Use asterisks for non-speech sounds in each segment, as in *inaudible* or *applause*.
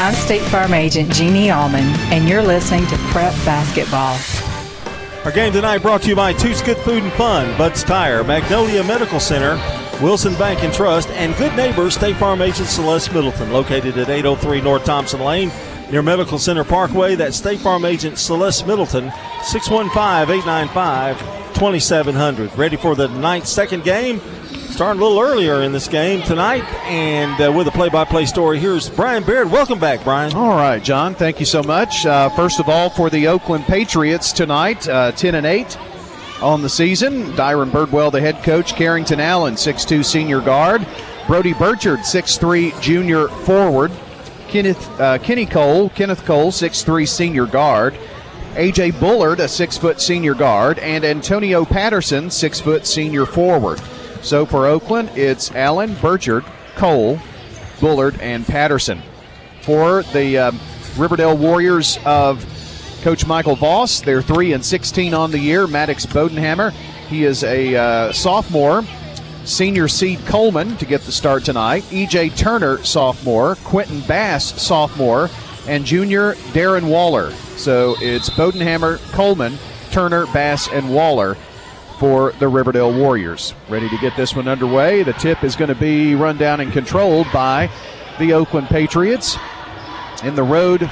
I'm State Farm Agent Jeannie Allman, and you're listening to Prep Basketball. Our game tonight brought to you by Toots Good Food and Fun, Bud's Tire, Magnolia Medical Center, Wilson Bank and Trust, and Good Neighbors State Farm Agent Celeste Middleton, located at 803 North Thompson Lane near Medical Center Parkway. That's State Farm Agent Celeste Middleton, 615 895 2700. Ready for the ninth second game? Starting a little earlier in this game tonight, and uh, with a play-by-play story, here's Brian Baird. Welcome back, Brian. All right, John. Thank you so much. Uh, first of all, for the Oakland Patriots tonight, uh, ten and eight on the season. Dyron Birdwell, the head coach. Carrington Allen, 6'2 senior guard. Brody Burchard, 6'3 junior forward. Kenneth uh, Kenny Cole, Kenneth Cole, 6'3 senior guard. AJ Bullard, a six foot senior guard, and Antonio Patterson, six foot senior forward. So for Oakland, it's Allen, Burchard, Cole, Bullard, and Patterson. For the um, Riverdale Warriors of Coach Michael Voss, they're 3 and 16 on the year. Maddox Bodenhammer, he is a uh, sophomore. Senior seed Coleman to get the start tonight. EJ Turner, sophomore. Quentin Bass, sophomore. And junior Darren Waller. So it's Bodenhammer, Coleman, Turner, Bass, and Waller for the Riverdale Warriors. Ready to get this one underway. The tip is going to be run down and controlled by the Oakland Patriots. In the road,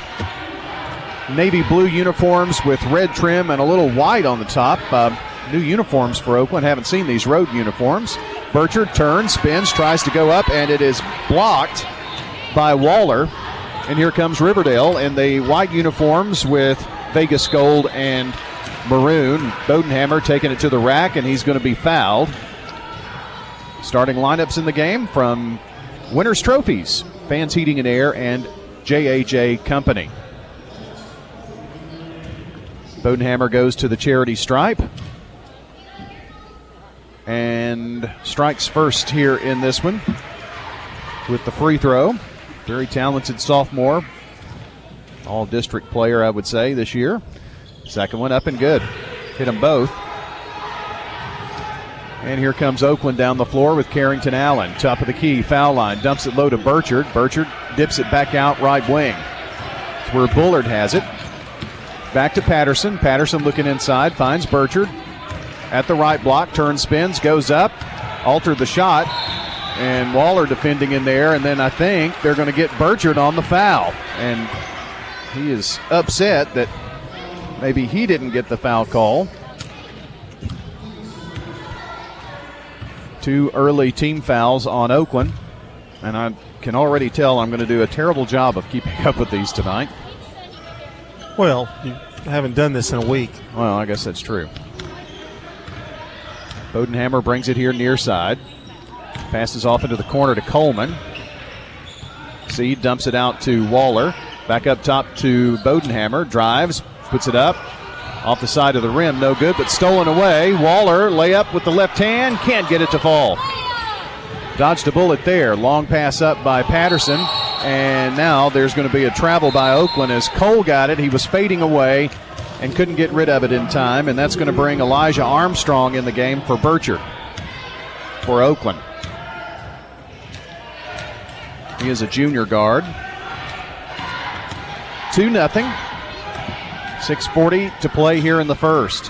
navy blue uniforms with red trim and a little white on the top. Uh, new uniforms for Oakland. Haven't seen these road uniforms. Burchard turns, spins, tries to go up, and it is blocked by Waller. And here comes Riverdale in the white uniforms with Vegas gold and maroon. Bodenhammer taking it to the rack, and he's going to be fouled. Starting lineups in the game from Winners Trophies, Fans Heating and Air, and JAJ Company. Bodenhammer goes to the charity stripe and strikes first here in this one with the free throw. Very talented sophomore, all district player, I would say, this year. Second one up and good. Hit them both. And here comes Oakland down the floor with Carrington Allen. Top of the key, foul line. Dumps it low to Burchard. Burchard dips it back out right wing. It's where Bullard has it. Back to Patterson. Patterson looking inside, finds Burchard at the right block, turns, spins, goes up, altered the shot, and Waller defending in there. And then I think they're going to get Burchard on the foul. And he is upset that Maybe he didn't get the foul call. Two early team fouls on Oakland. And I can already tell I'm going to do a terrible job of keeping *laughs* up with these tonight. Well, you haven't done this in a week. Well, I guess that's true. Bodenhammer brings it here near side. Passes off into the corner to Coleman. Seed dumps it out to Waller. Back up top to Bodenhammer. Drives, puts it up off the side of the rim. No good, but stolen away. Waller layup with the left hand. Can't get it to fall. Dodged a bullet there. Long pass up by Patterson. And now there's going to be a travel by Oakland as Cole got it. He was fading away and couldn't get rid of it in time. And that's going to bring Elijah Armstrong in the game for Burchard for Oakland. He is a junior guard. 2 nothing. 6.40 to play here in the first.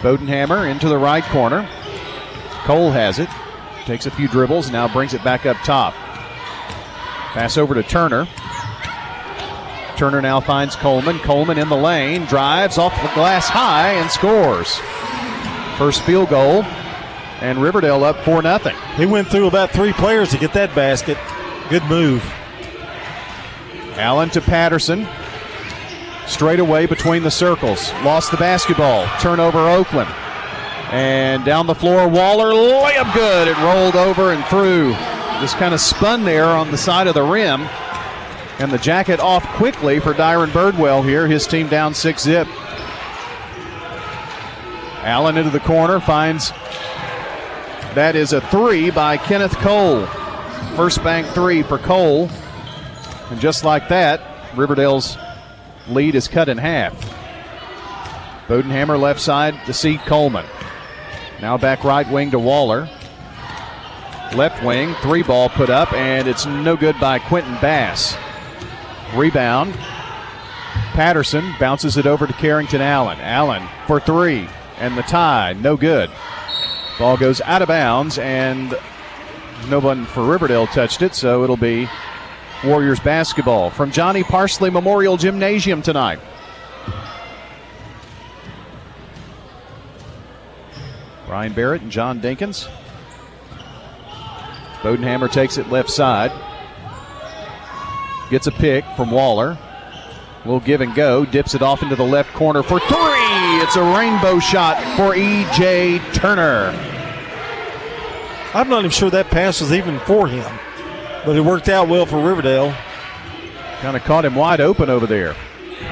Bodenhammer into the right corner. Cole has it. Takes a few dribbles, now brings it back up top. Pass over to Turner. Turner now finds Coleman. Coleman in the lane, drives off the glass high and scores. First field goal, and Riverdale up 4 0. He went through about three players to get that basket. Good move. Allen to Patterson. Straight away between the circles. Lost the basketball. Turnover Oakland. And down the floor, Waller, layup good. It rolled over and through. Just kind of spun there on the side of the rim. And the jacket off quickly for Dyron Birdwell here. His team down six zip. Allen into the corner, finds that is a three by Kenneth Cole. First bank three for Cole. And just like that, Riverdale's lead is cut in half. Bodenhammer left side to see Coleman. Now back right wing to Waller. Left wing, three ball put up, and it's no good by Quentin Bass. Rebound. Patterson bounces it over to Carrington Allen. Allen for three, and the tie, no good. Ball goes out of bounds, and no one for Riverdale touched it, so it'll be Warriors basketball from Johnny Parsley Memorial Gymnasium tonight. Brian Barrett and John Dinkins. Bodenhammer takes it left side. Gets a pick from Waller. Will give and go. Dips it off into the left corner for three. It's a rainbow shot for E.J. Turner. I'm not even sure that pass was even for him, but it worked out well for Riverdale. Kind of caught him wide open over there.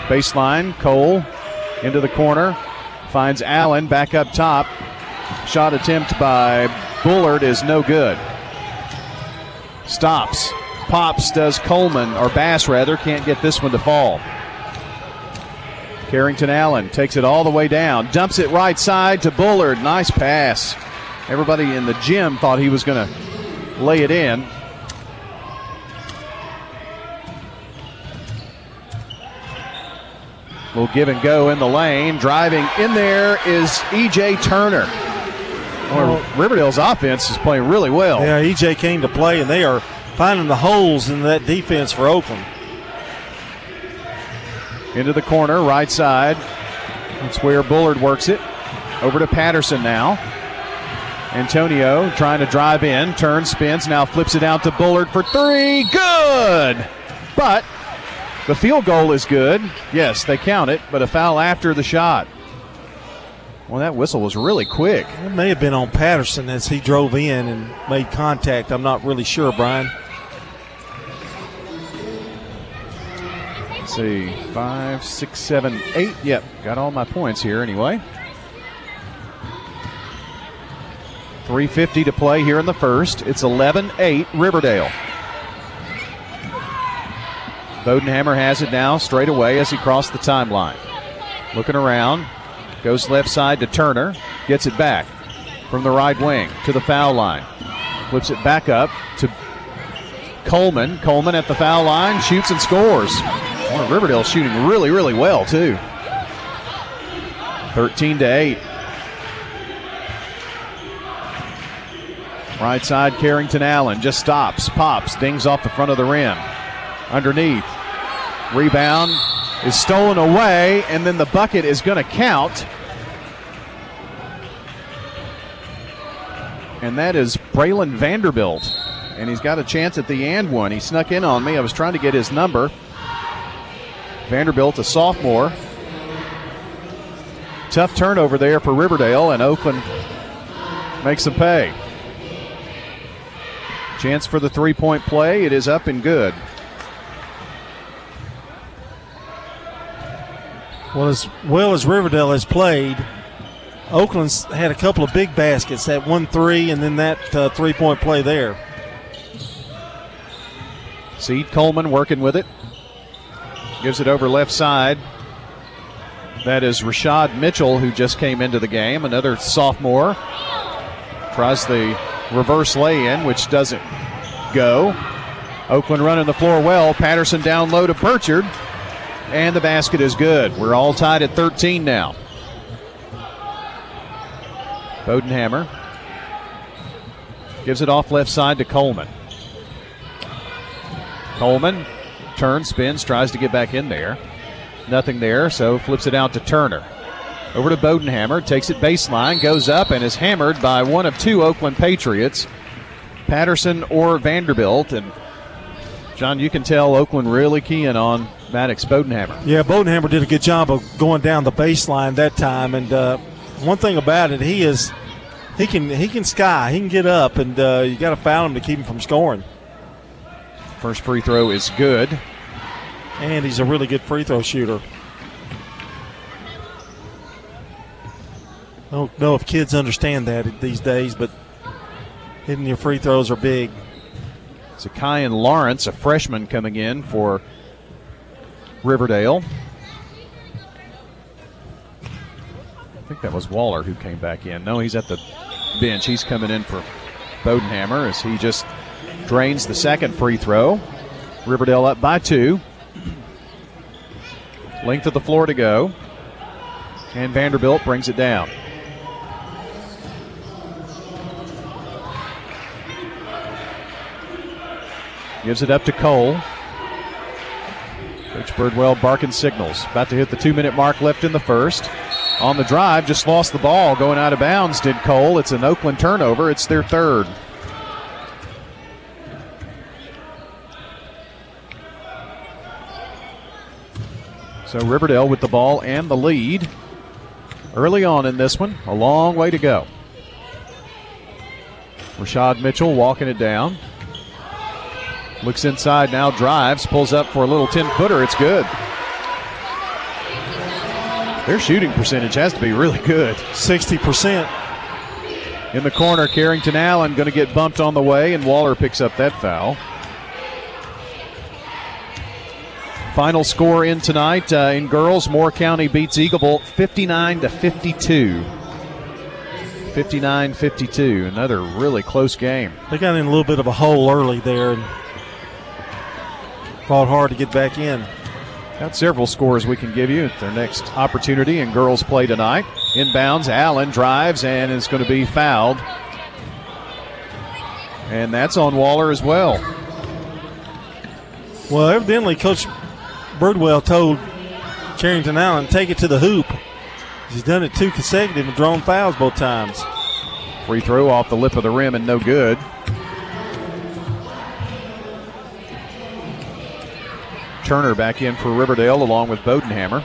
Baseline, Cole into the corner. Finds Allen back up top. Shot attempt by Bullard is no good. Stops. Pops does Coleman, or Bass rather, can't get this one to fall. Carrington Allen takes it all the way down, dumps it right side to Bullard. Nice pass. Everybody in the gym thought he was going to lay it in. Will give and go in the lane. Driving in there is E.J. Turner. Well, Riverdale's offense is playing really well. Yeah, EJ came to play, and they are finding the holes in that defense for Oakland. Into the corner, right side. That's where Bullard works it. Over to Patterson now. Antonio trying to drive in, turns, spins, now flips it out to Bullard for three. Good! But the field goal is good. Yes, they count it, but a foul after the shot. Well, that whistle was really quick. It may have been on Patterson as he drove in and made contact. I'm not really sure, Brian. Let's see, five, six, seven, eight. Yep, got all my points here anyway. 350 to play here in the first. It's 11 8 Riverdale. Bodenhammer has it now straight away as he crossed the timeline. Looking around, goes left side to Turner, gets it back from the right wing to the foul line. Flips it back up to Coleman. Coleman at the foul line, shoots and scores. Well, Riverdale shooting really, really well, too. 13 to 8. Right side, Carrington Allen just stops, pops, dings off the front of the rim. Underneath. Rebound is stolen away, and then the bucket is going to count. And that is Braylon Vanderbilt. And he's got a chance at the and one. He snuck in on me. I was trying to get his number. Vanderbilt, a sophomore. Tough turnover there for Riverdale, and Oakland makes them pay. Chance for the three point play. It is up and good. Well, as well as Riverdale has played, Oakland's had a couple of big baskets. That one three, and then that uh, three point play there. Seed Coleman working with it. Gives it over left side. That is Rashad Mitchell, who just came into the game, another sophomore. Tries the reverse lay in, which doesn't go. Oakland running the floor well. Patterson down low to Burchard. And the basket is good. We're all tied at 13 now. Bodenhammer gives it off left side to Coleman. Coleman turns, spins, tries to get back in there. Nothing there, so flips it out to Turner. Over to Bodenhammer, takes it baseline, goes up, and is hammered by one of two Oakland Patriots, Patterson or Vanderbilt. And John, you can tell Oakland really keying on Maddox Bodenhammer. Yeah, Bodenhammer did a good job of going down the baseline that time. And uh, one thing about it, he is he can he can sky, he can get up, and uh, you got to foul him to keep him from scoring. First free throw is good. And he's a really good free throw shooter. I don't know if kids understand that these days, but hitting your free throws are big. Zakian Lawrence, a freshman coming in for Riverdale. I think that was Waller who came back in. No, he's at the bench. He's coming in for Bodenhammer as he just drains the second free throw. Riverdale up by two. Length of the floor to go. And Vanderbilt brings it down. Gives it up to Cole. Coach Birdwell barking signals. About to hit the two minute mark left in the first. On the drive, just lost the ball going out of bounds, did Cole. It's an Oakland turnover. It's their third. So Riverdale with the ball and the lead early on in this one. A long way to go. Rashad Mitchell walking it down. Looks inside now, drives, pulls up for a little 10 footer. It's good. Their shooting percentage has to be really good. 60%. In the corner, Carrington Allen going to get bumped on the way, and Waller picks up that foul. Final score in tonight uh, in girls, Moore County beats Eagleville 59 to 52. 59 52. Another really close game. They got in a little bit of a hole early there and fought hard to get back in. Got several scores we can give you at their next opportunity in girls play tonight. Inbounds, Allen drives and is going to be fouled. And that's on Waller as well. Well, evidently, Coach Birdwell told Carrington Allen take it to the hoop. He's done it two consecutive and drawn fouls both times. Free throw off the lip of the rim and no good. Turner back in for Riverdale along with Bodenhammer.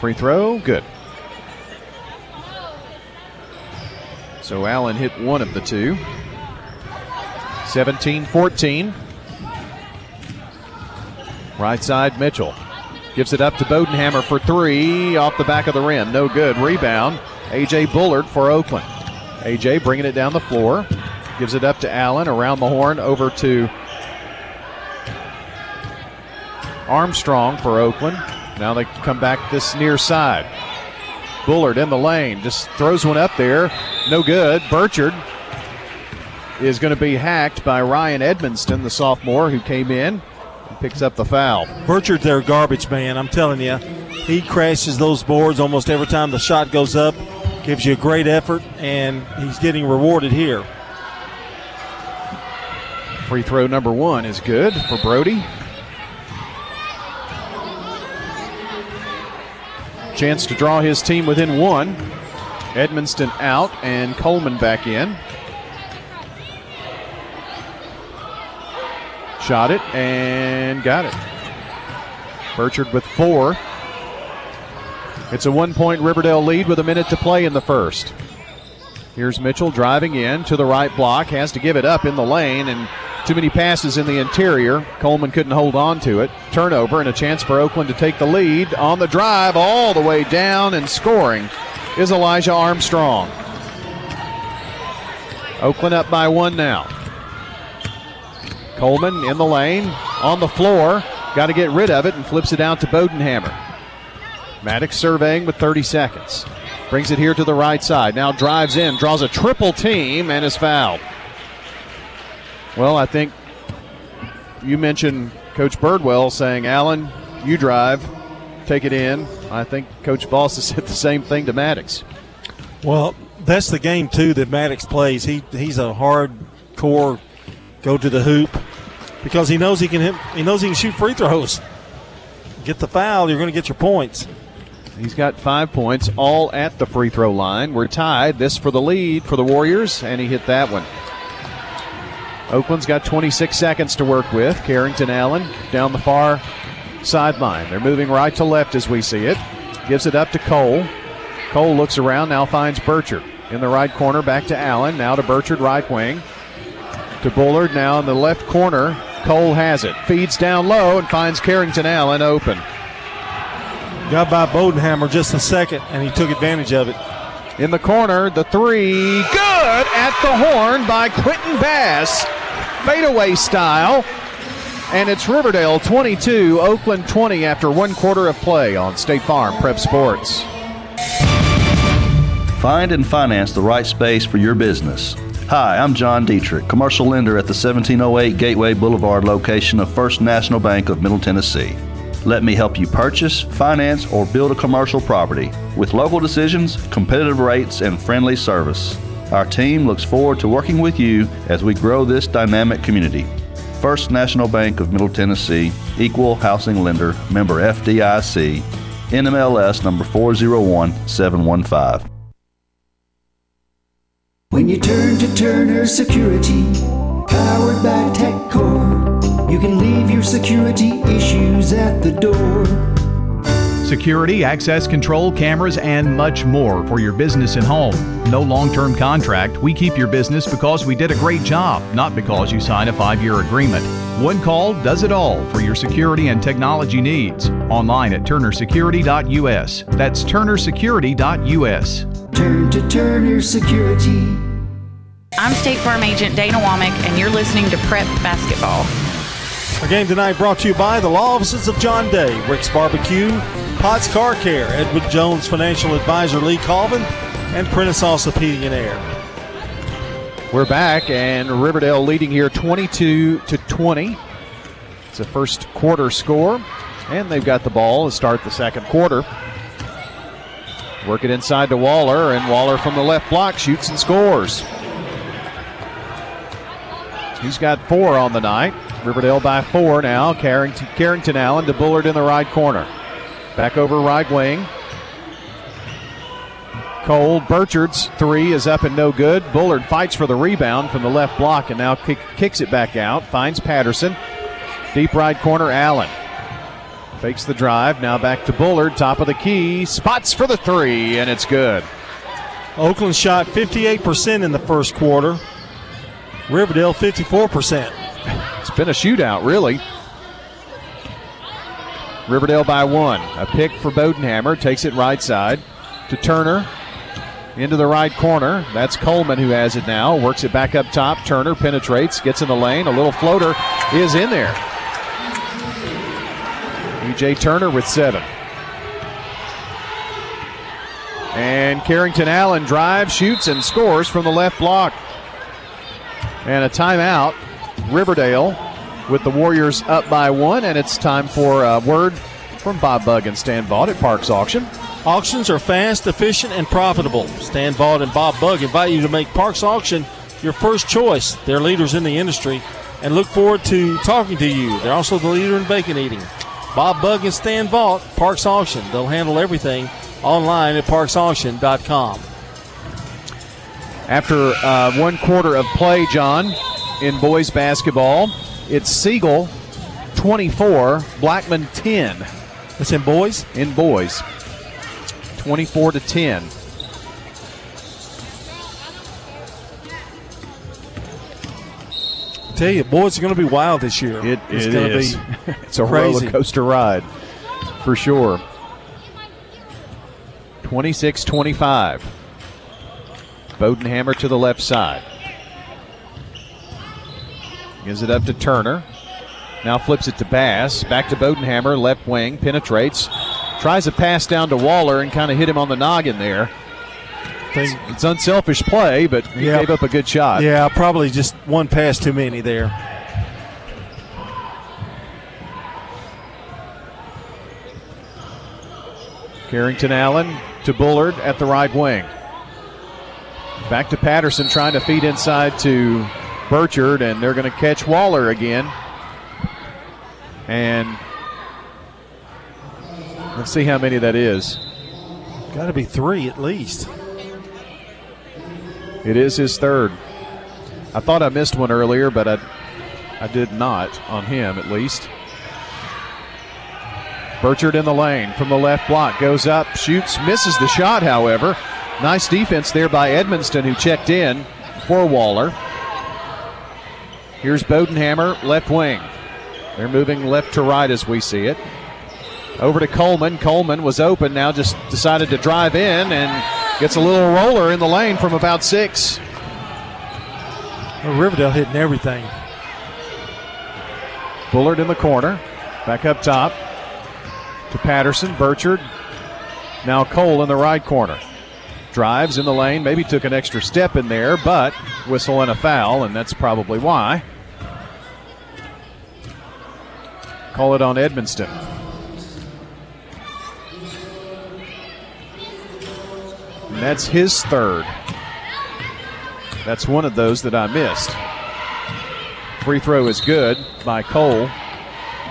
Free throw, good. So Allen hit one of the two. 17 14. Right side, Mitchell. Gives it up to Bodenhammer for three off the back of the rim. No good. Rebound. A.J. Bullard for Oakland. A.J. bringing it down the floor. Gives it up to Allen around the horn over to Armstrong for Oakland. Now they come back this near side. Bullard in the lane just throws one up there. No good. Burchard is going to be hacked by Ryan Edmonston, the sophomore who came in and picks up the foul. Burchard's their garbage man, I'm telling you. He crashes those boards almost every time the shot goes up, gives you a great effort, and he's getting rewarded here. Free throw number one is good for Brody. Chance to draw his team within one. Edmonston out and Coleman back in. Shot it and got it. Burchard with four. It's a one point Riverdale lead with a minute to play in the first. Here's Mitchell driving in to the right block, has to give it up in the lane, and too many passes in the interior. Coleman couldn't hold on to it. Turnover and a chance for Oakland to take the lead. On the drive, all the way down and scoring is Elijah Armstrong. Oakland up by one now. Coleman in the lane, on the floor, got to get rid of it and flips it out to Bodenhammer. Maddox surveying with 30 seconds. Brings it here to the right side. Now drives in, draws a triple team, and is fouled. Well, I think you mentioned Coach Birdwell saying, Allen, you drive, take it in. I think Coach Boss has *laughs* said the same thing to Maddox. Well, that's the game too that Maddox plays. He he's a hard core go to the hoop because he knows he can hit, he knows he can shoot free throws. Get the foul, you're going to get your points. He's got five points, all at the free throw line. We're tied. This for the lead for the Warriors, and he hit that one. Oakland's got 26 seconds to work with. Carrington Allen down the far sideline. They're moving right to left as we see it. Gives it up to Cole. Cole looks around, now finds Burchard. In the right corner, back to Allen. Now to Burchard, right wing. To Bullard, now in the left corner. Cole has it. Feeds down low and finds Carrington Allen open. Got by Bodenhammer just a second, and he took advantage of it. In the corner, the three. Good at the horn by Quentin Bass. Fadeaway style. And it's Riverdale 22, Oakland 20 after one quarter of play on State Farm Prep Sports. Find and finance the right space for your business. Hi, I'm John Dietrich, commercial lender at the 1708 Gateway Boulevard location of First National Bank of Middle Tennessee. Let me help you purchase, finance, or build a commercial property with local decisions, competitive rates, and friendly service. Our team looks forward to working with you as we grow this dynamic community. First National Bank of Middle Tennessee, Equal Housing Lender, member FDIC, NMLS number 401715. When you turn to Turner Security, powered by TechCore, you can leave your security issues at the door. Security, access control, cameras, and much more for your business and home. No long term contract. We keep your business because we did a great job, not because you signed a five year agreement. One call does it all for your security and technology needs. Online at turnersecurity.us. That's turnersecurity.us. Turn to Turner Security. I'm State Farm Agent Dana Womack, and you're listening to Prep Basketball. Our game tonight brought to you by the law offices of John Day, Rick's Barbecue, Potts Car Care, Edward Jones Financial Advisor Lee Colvin, and Prentice and Air. We're back, and Riverdale leading here 22 to 20. It's a first quarter score, and they've got the ball to start the second quarter. Work it inside to Waller, and Waller from the left block shoots and scores. He's got four on the night. Riverdale by four now. Carrington, Carrington Allen to Bullard in the right corner. Back over right wing. Cole Burchard's three is up and no good. Bullard fights for the rebound from the left block and now kick, kicks it back out. Finds Patterson. Deep right corner, Allen. Fakes the drive. Now back to Bullard. Top of the key. Spots for the three, and it's good. Oakland shot 58% in the first quarter. Riverdale 54%. It's been a shootout, really. Riverdale by one. A pick for Bodenhammer. Takes it right side to Turner. Into the right corner. That's Coleman who has it now. Works it back up top. Turner penetrates, gets in the lane. A little floater is in there. EJ Turner with seven. And Carrington Allen drives, shoots, and scores from the left block. And a timeout. Riverdale with the Warriors up by one, and it's time for a word from Bob Bug and Stan Vaught at Parks Auction. Auctions are fast, efficient, and profitable. Stan Vaught and Bob Bug invite you to make Parks Auction your first choice. They're leaders in the industry and look forward to talking to you. They're also the leader in bacon eating. Bob Bug and Stan Vaught, Parks Auction. They'll handle everything online at parksauction.com. After uh, one quarter of play, John, in boys basketball, it's Siegel 24, Blackman 10. That's in boys? In boys. 24 to 10. I tell you, boys are going to be wild this year. It, it's it going to is. be *laughs* it's a crazy. roller coaster ride for sure. 26 25. Bodenhammer to the left side. Gives it up to Turner. Now flips it to Bass. Back to Bodenhammer, left wing, penetrates. Tries a pass down to Waller and kind of hit him on the noggin there. It's unselfish play, but he Yeah. gave up a good shot. Yeah, probably just one pass too many there. Carrington Allen to Bullard at the right wing. Back to Patterson trying to feed inside to Burchard, and they're going to catch Waller again. And let's see how many that is. Got to be three at least. It is his third. I thought I missed one earlier, but I, I did not on him at least. Burchard in the lane from the left block goes up, shoots, misses the shot, however. Nice defense there by Edmonston, who checked in for Waller. Here's Bodenhammer, left wing. They're moving left to right as we see it. Over to Coleman. Coleman was open, now just decided to drive in and gets a little roller in the lane from about six. Well, Riverdale hitting everything. Bullard in the corner. Back up top to Patterson. Burchard. Now Cole in the right corner. Drives in the lane, maybe took an extra step in there, but whistle and a foul, and that's probably why. Call it on Edmonston. And that's his third. That's one of those that I missed. Free throw is good by Cole.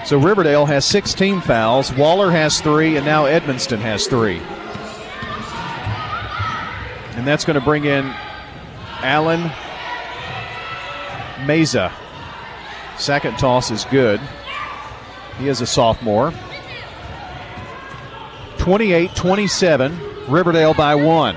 So Riverdale has 16 fouls. Waller has three, and now Edmonston has three. And that's going to bring in Allen Meza. Second toss is good. He is a sophomore. 28 27, Riverdale by one.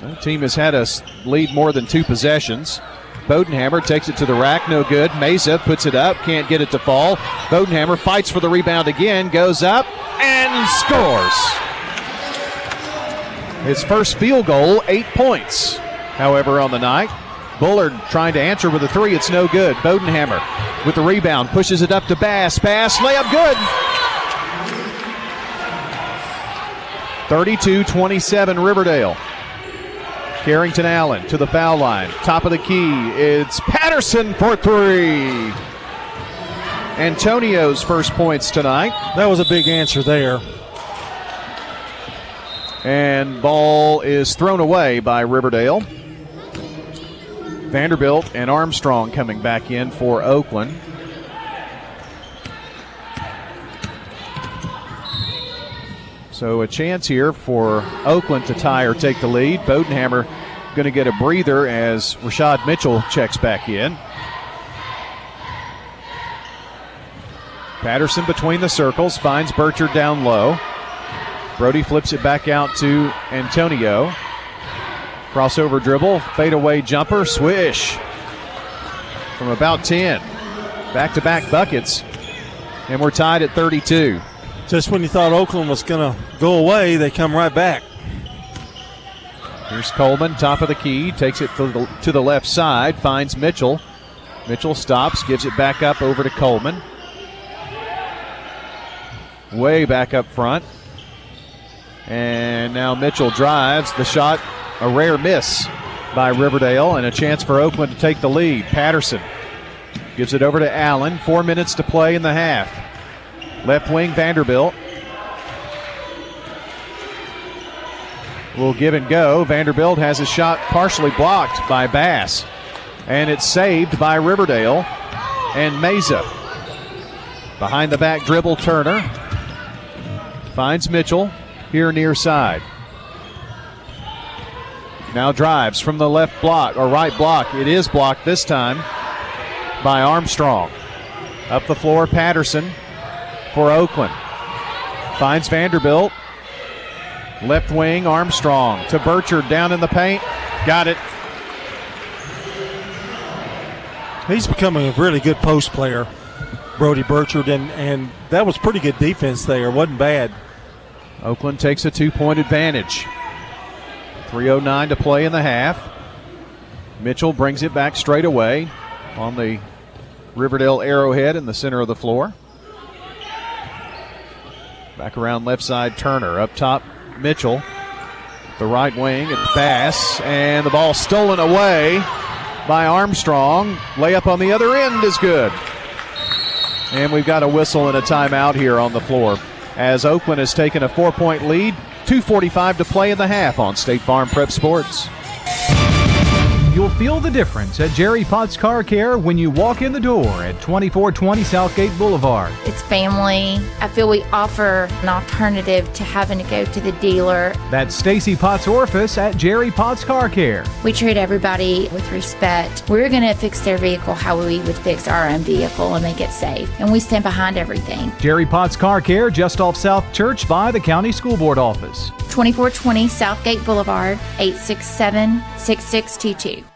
The team has had us lead more than two possessions. Bodenhammer takes it to the rack, no good. Meza puts it up, can't get it to fall. Bodenhammer fights for the rebound again, goes up and scores. His first field goal, eight points, however, on the night. Bullard trying to answer with a three, it's no good. Bodenhammer with the rebound, pushes it up to Bass. Bass, layup good. 32 27 Riverdale. Carrington Allen to the foul line. Top of the key. It's Patterson for three. Antonio's first points tonight. That was a big answer there. And ball is thrown away by Riverdale. Vanderbilt and Armstrong coming back in for Oakland. So a chance here for Oakland to tie or take the lead. Bodenhammer going to get a breather as Rashad Mitchell checks back in. Patterson between the circles finds Burchard down low. Brody flips it back out to Antonio. Crossover dribble, fadeaway jumper, swish from about 10. Back to back buckets, and we're tied at 32. Just when you thought Oakland was going to go away, they come right back. Here's Coleman, top of the key, takes it to the, to the left side, finds Mitchell. Mitchell stops, gives it back up over to Coleman. Way back up front. And now Mitchell drives. The shot, a rare miss by Riverdale, and a chance for Oakland to take the lead. Patterson gives it over to Allen. Four minutes to play in the half. Left wing Vanderbilt. Will give and go. Vanderbilt has his shot partially blocked by Bass. And it's saved by Riverdale and Meza. Behind the back dribble, Turner. Finds Mitchell here near side. Now drives from the left block or right block. It is blocked this time by Armstrong. Up the floor, Patterson for Oakland. Finds Vanderbilt. Left wing, Armstrong to Burchard down in the paint. Got it. He's becoming a really good post player, Brody Burchard, and, and that was pretty good defense there. wasn't bad. Oakland takes a two point advantage. 3.09 to play in the half. Mitchell brings it back straight away on the Riverdale arrowhead in the center of the floor. Back around left side, Turner. Up top, Mitchell. The right wing, it's Bass, and the ball stolen away by Armstrong. Layup on the other end is good. And we've got a whistle and a timeout here on the floor as Oakland has taken a four point lead. 2.45 to play in the half on State Farm Prep Sports. You'll feel the difference at Jerry Potts Car Care when you walk in the door at 2420 Southgate Boulevard. It's family. I feel we offer an alternative to having to go to the dealer. That's Stacy Potts Orifice at Jerry Potts Car Care. We treat everybody with respect. We're going to fix their vehicle how we would fix our own vehicle and make it safe. And we stand behind everything. Jerry Potts Car Care just off South Church by the County School Board office. 2420 Southgate Boulevard, 867 6622.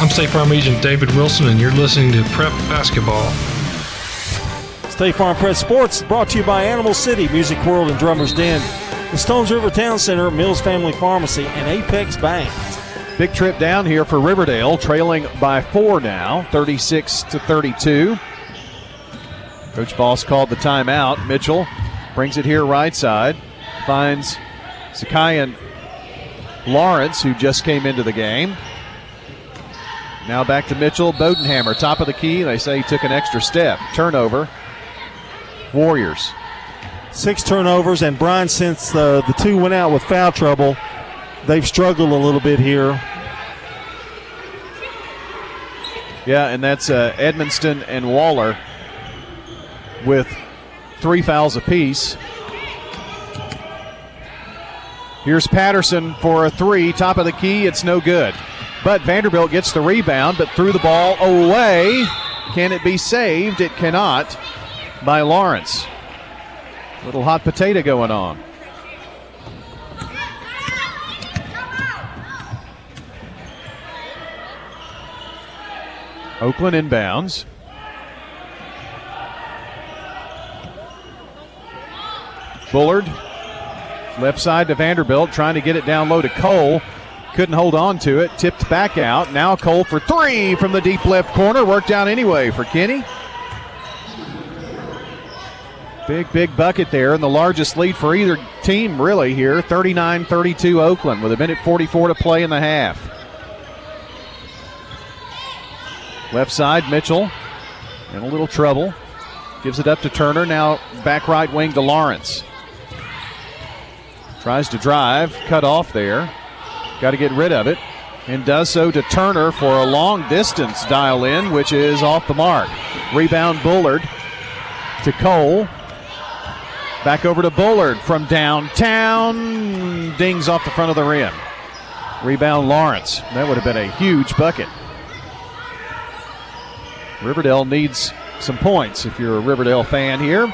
I'm State Farm Agent David Wilson, and you're listening to Prep Basketball. State Farm Prep Sports brought to you by Animal City, Music World, and Drummers Den, the Stones River Town Center, Mills Family Pharmacy, and Apex Bank. Big trip down here for Riverdale, trailing by four now, 36 to 32. Coach Boss called the timeout. Mitchell brings it here right side, finds Zakayan Lawrence, who just came into the game. Now back to Mitchell. Bodenhammer, top of the key. They say he took an extra step. Turnover. Warriors. Six turnovers, and Brian, since the, the two went out with foul trouble, they've struggled a little bit here. Yeah, and that's uh, Edmonston and Waller with three fouls apiece. Here's Patterson for a three, top of the key. It's no good. But Vanderbilt gets the rebound, but threw the ball away. Can it be saved? It cannot by Lawrence. Little hot potato going on. Oakland inbounds. Bullard, left side to Vanderbilt, trying to get it down low to Cole. Couldn't hold on to it. Tipped back out. Now Cole for three from the deep left corner. Worked out anyway for Kenny. Big, big bucket there, and the largest lead for either team, really, here 39 32 Oakland with a minute 44 to play in the half. Left side, Mitchell in a little trouble. Gives it up to Turner. Now back right wing to Lawrence. Tries to drive, cut off there. Got to get rid of it. And does so to Turner for a long distance dial in, which is off the mark. Rebound Bullard to Cole. Back over to Bullard from downtown. Dings off the front of the rim. Rebound Lawrence. That would have been a huge bucket. Riverdale needs some points if you're a Riverdale fan here.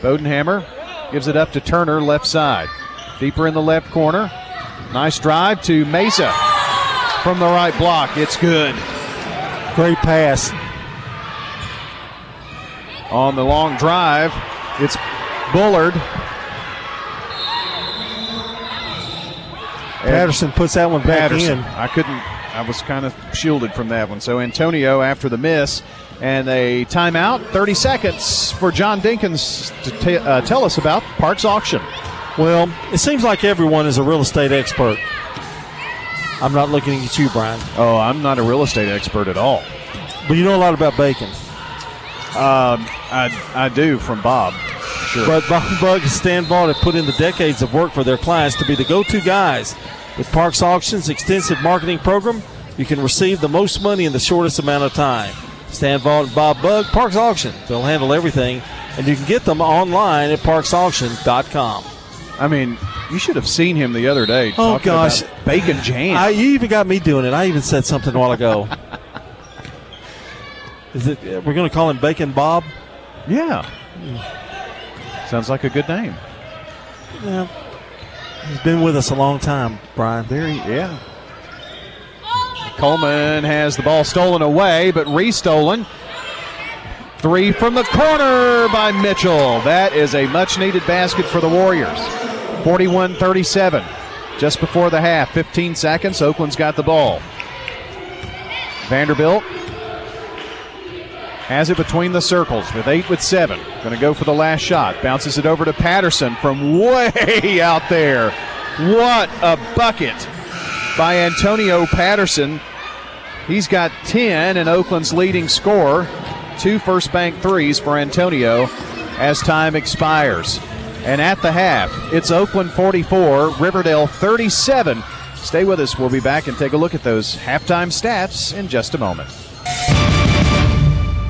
Bodenhammer gives it up to Turner, left side. Deeper in the left corner. Nice drive to Meza from the right block. It's good. Great pass. On the long drive, it's Bullard. Patterson puts that one back Patterson. in. I couldn't. I was kind of shielded from that one. So Antonio after the miss and a timeout. 30 seconds for John Dinkins to t- uh, tell us about Parks Auction. Well, it seems like everyone is a real estate expert. I'm not looking at you, Brian. Oh, I'm not a real estate expert at all. But you know a lot about bacon. Um, I, I do from Bob. Sure. But Bob Bug and Stan Vaught have put in the decades of work for their clients to be the go-to guys. With Parks Auction's extensive marketing program, you can receive the most money in the shortest amount of time. Stan Vaught and Bob Bug, Parks Auction. They'll handle everything, and you can get them online at parksauction.com. I mean, you should have seen him the other day. Oh, talking gosh. about bacon jam. I, you even got me doing it. I even said something a while ago. Is it? We're going to call him Bacon Bob. yeah. Sounds like a good name. Yeah, he's been with us a long time, Brian. Very, yeah. Coleman has the ball stolen away, but restolen. Three from the corner by Mitchell. That is a much needed basket for the Warriors. 41 37. Just before the half, 15 seconds. Oakland's got the ball. Vanderbilt has it between the circles with eight with seven. Going to go for the last shot. Bounces it over to Patterson from way *laughs* out there. What a bucket by Antonio Patterson. He's got 10 and Oakland's leading scorer. Two first bank threes for Antonio as time expires. And at the half, it's Oakland 44, Riverdale 37. Stay with us. We'll be back and take a look at those halftime stats in just a moment.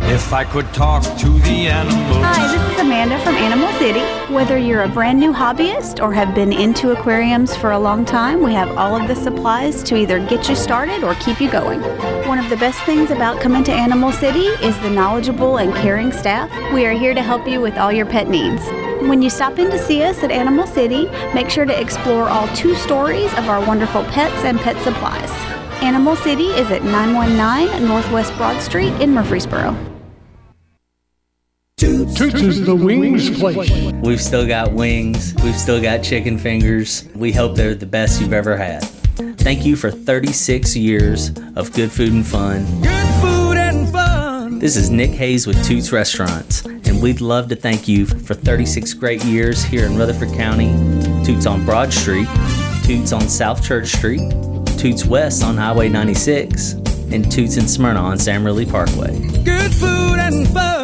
If I could talk to the animals. Hi, this is Amanda from Animal City. Whether you're a brand new hobbyist or have been into aquariums for a long time, we have all of the supplies to either get you started or keep you going. One of the best things about coming to Animal City is the knowledgeable and caring staff. We are here to help you with all your pet needs. When you stop in to see us at Animal City, make sure to explore all two stories of our wonderful pets and pet supplies. Animal City is at 919 Northwest Broad Street in Murfreesboro. Toots is the wings place. We've still got wings. We've still got chicken fingers. We hope they're the best you've ever had. Thank you for 36 years of good food and fun. Good food and fun. This is Nick Hayes with Toots Restaurants, and we'd love to thank you for 36 great years here in Rutherford County. Toots on Broad Street, Toots on South Church Street, Toots West on Highway 96, and Toots in Smyrna on Sam Ridley Parkway. Good food and fun.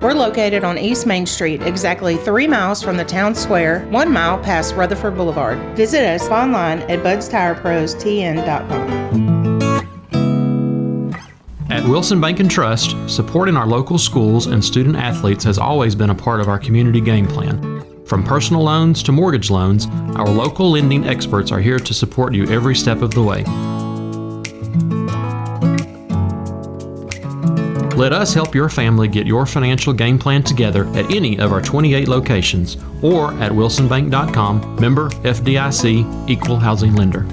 We're located on East Main Street, exactly three miles from the town square, one mile past Rutherford Boulevard. Visit us online at budstirepros.tn.com. At Wilson Bank and Trust, supporting our local schools and student athletes has always been a part of our community game plan. From personal loans to mortgage loans, our local lending experts are here to support you every step of the way. Let us help your family get your financial game plan together at any of our 28 locations or at wilsonbank.com, member FDIC, equal housing lender.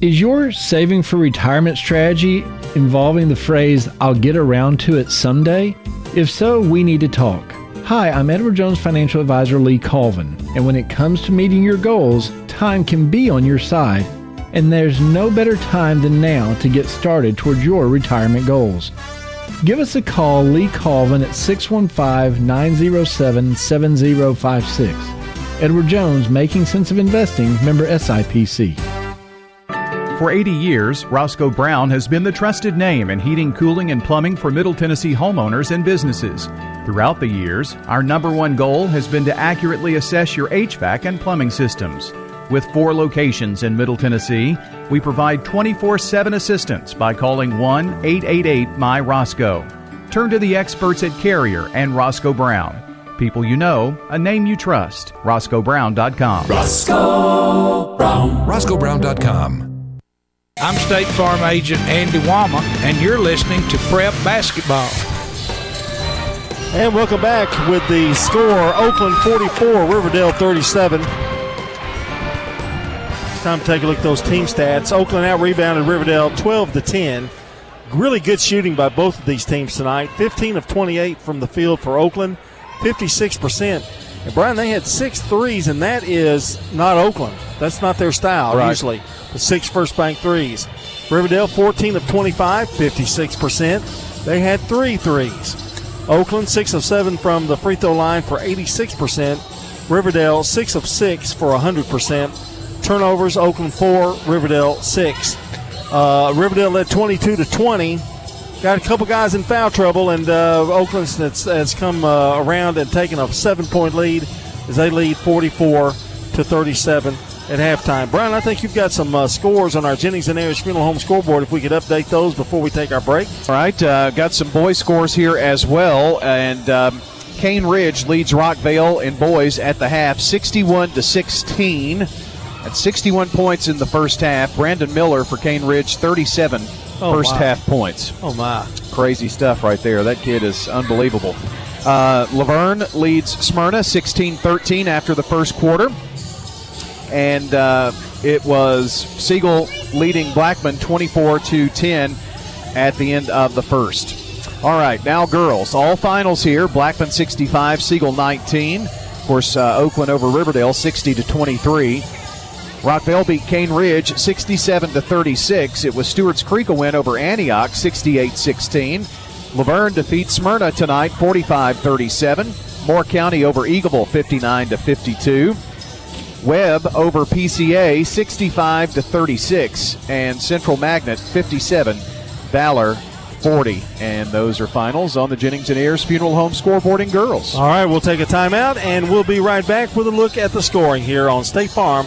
Is your saving for retirement strategy involving the phrase, I'll get around to it someday? If so, we need to talk. Hi, I'm Edward Jones financial advisor Lee Colvin, and when it comes to meeting your goals, time can be on your side, and there's no better time than now to get started towards your retirement goals. Give us a call, Lee Colvin, at 615 907 7056. Edward Jones, Making Sense of Investing, member SIPC. For 80 years, Roscoe Brown has been the trusted name in heating, cooling, and plumbing for Middle Tennessee homeowners and businesses. Throughout the years, our number one goal has been to accurately assess your HVAC and plumbing systems. With four locations in Middle Tennessee, we provide 24 7 assistance by calling 1 888 My Roscoe. Turn to the experts at Carrier and Roscoe Brown. People you know, a name you trust. RoscoeBrown.com. Roscoe Brown. RoscoeBrown.com. I'm State Farm Agent Andy Womack, and you're listening to Prep Basketball. And welcome back with the score Oakland 44, Riverdale 37. Time to take a look at those team stats. Oakland out rebounded Riverdale 12 to 10. Really good shooting by both of these teams tonight. 15 of 28 from the field for Oakland, 56%. And Brian, they had six threes, and that is not Oakland. That's not their style Right. usually. The six first bank threes. Riverdale 14 of 25, 56%. They had three threes. Oakland 6 of 7 from the free throw line for 86%. Riverdale 6 of 6 for 100%. Turnovers Oakland 4, Riverdale 6. Uh, Riverdale led 22 to 20. Got a couple guys in foul trouble, and uh, Oakland has, has come uh, around and taken a seven point lead as they lead 44 to 37 at halftime. Brian, I think you've got some uh, scores on our Jennings and Ayers Funeral Home scoreboard. If we could update those before we take our break. All right, uh, got some boys scores here as well, and um, Cane Ridge leads Rockvale in boys at the half, 61 to 16. At 61 points in the first half. Brandon Miller for Cane Ridge, 37 Oh, first half points. Oh, my. Crazy stuff right there. That kid is unbelievable. Uh, La Vergne leads Smyrna 16 13 after the first quarter. And uh, it was Siegel leading Blackman 24 to 10 at the end of the first. All right, now girls. All finals here Blackman 65, Siegel 19. Of course, uh, Oakland over Riverdale 60 to 23. Rockvale beat Cane Ridge 67 to 36. It was Stewart's Creek a win over Antioch 68 16. La Vergne defeats Smyrna tonight 45 37. Moore County over Eagleville 59 to 52. Webb over PCA 65 to 36. And Central Magnet 57. Valor 40. And those are finals on the Jennings and Ayers Funeral Home scoreboard in girls. All right, we'll take a timeout and we'll be right back with a look at the scoring here on State Farm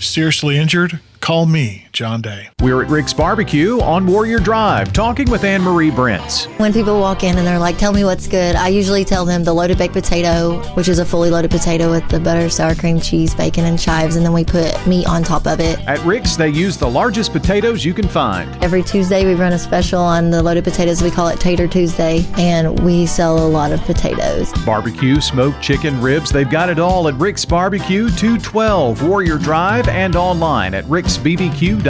Seriously injured? Call me, John Day. We're at Rick's Barbecue on Warrior Drive, talking with Anne Marie Brents. When people walk in and they're like, tell me what's good, I usually tell them the loaded baked potato, which is a fully loaded potato with the butter, sour cream, cheese, bacon, and chives, and then we put meat on top of it. At Rick's, they use the largest potatoes you can find. Every Tuesday, we run a special on the loaded potatoes. We call it Tater Tuesday, and we sell a lot of potatoes. Barbecue, smoked chicken, ribs, they've got it all at Rick's Barbecue, 212 Warrior Drive, and online at ricksbbq.com.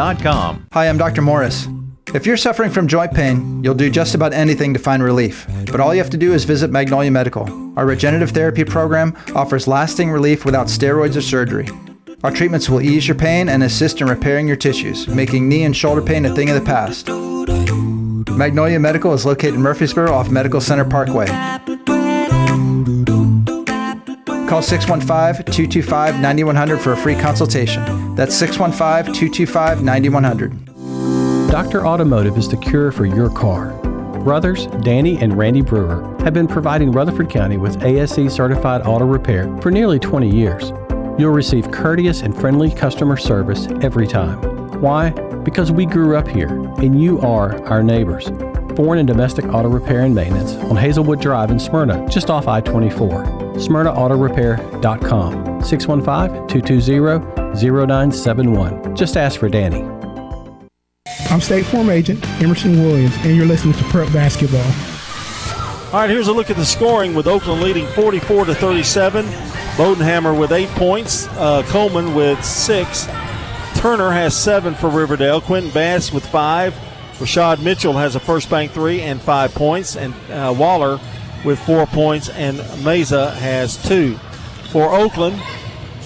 Hi, I'm Dr. Morris. If you're suffering from joint pain, you'll do just about anything to find relief. But all you have to do is visit Magnolia Medical. Our regenerative therapy program offers lasting relief without steroids or surgery. Our treatments will ease your pain and assist in repairing your tissues, making knee and shoulder pain a thing of the past. Magnolia Medical is located in Murfreesboro off Medical Center Parkway. Call 615 225 9100 for a free consultation. That's 615 225 9100. Dr. Automotive is the cure for your car. Brothers Danny and Randy Brewer have been providing Rutherford County with ASE certified auto repair for nearly 20 years. You'll receive courteous and friendly customer service every time. Why? Because we grew up here and you are our neighbors. Foreign and domestic auto repair and maintenance on Hazelwood Drive in Smyrna, just off I 24. SmyrnaAutorepair.com 615 220 0971. Just ask for Danny. I'm State Farm Agent Emerson Williams, and you're listening to Prep Basketball. All right, here's a look at the scoring with Oakland leading 44 to 37. Bodenhammer with eight points, uh, Coleman with six. Turner has seven for Riverdale. Quentin Bass with five. Rashad Mitchell has a first bank three and five points, and uh, Waller with four points, and Meza has two. For Oakland,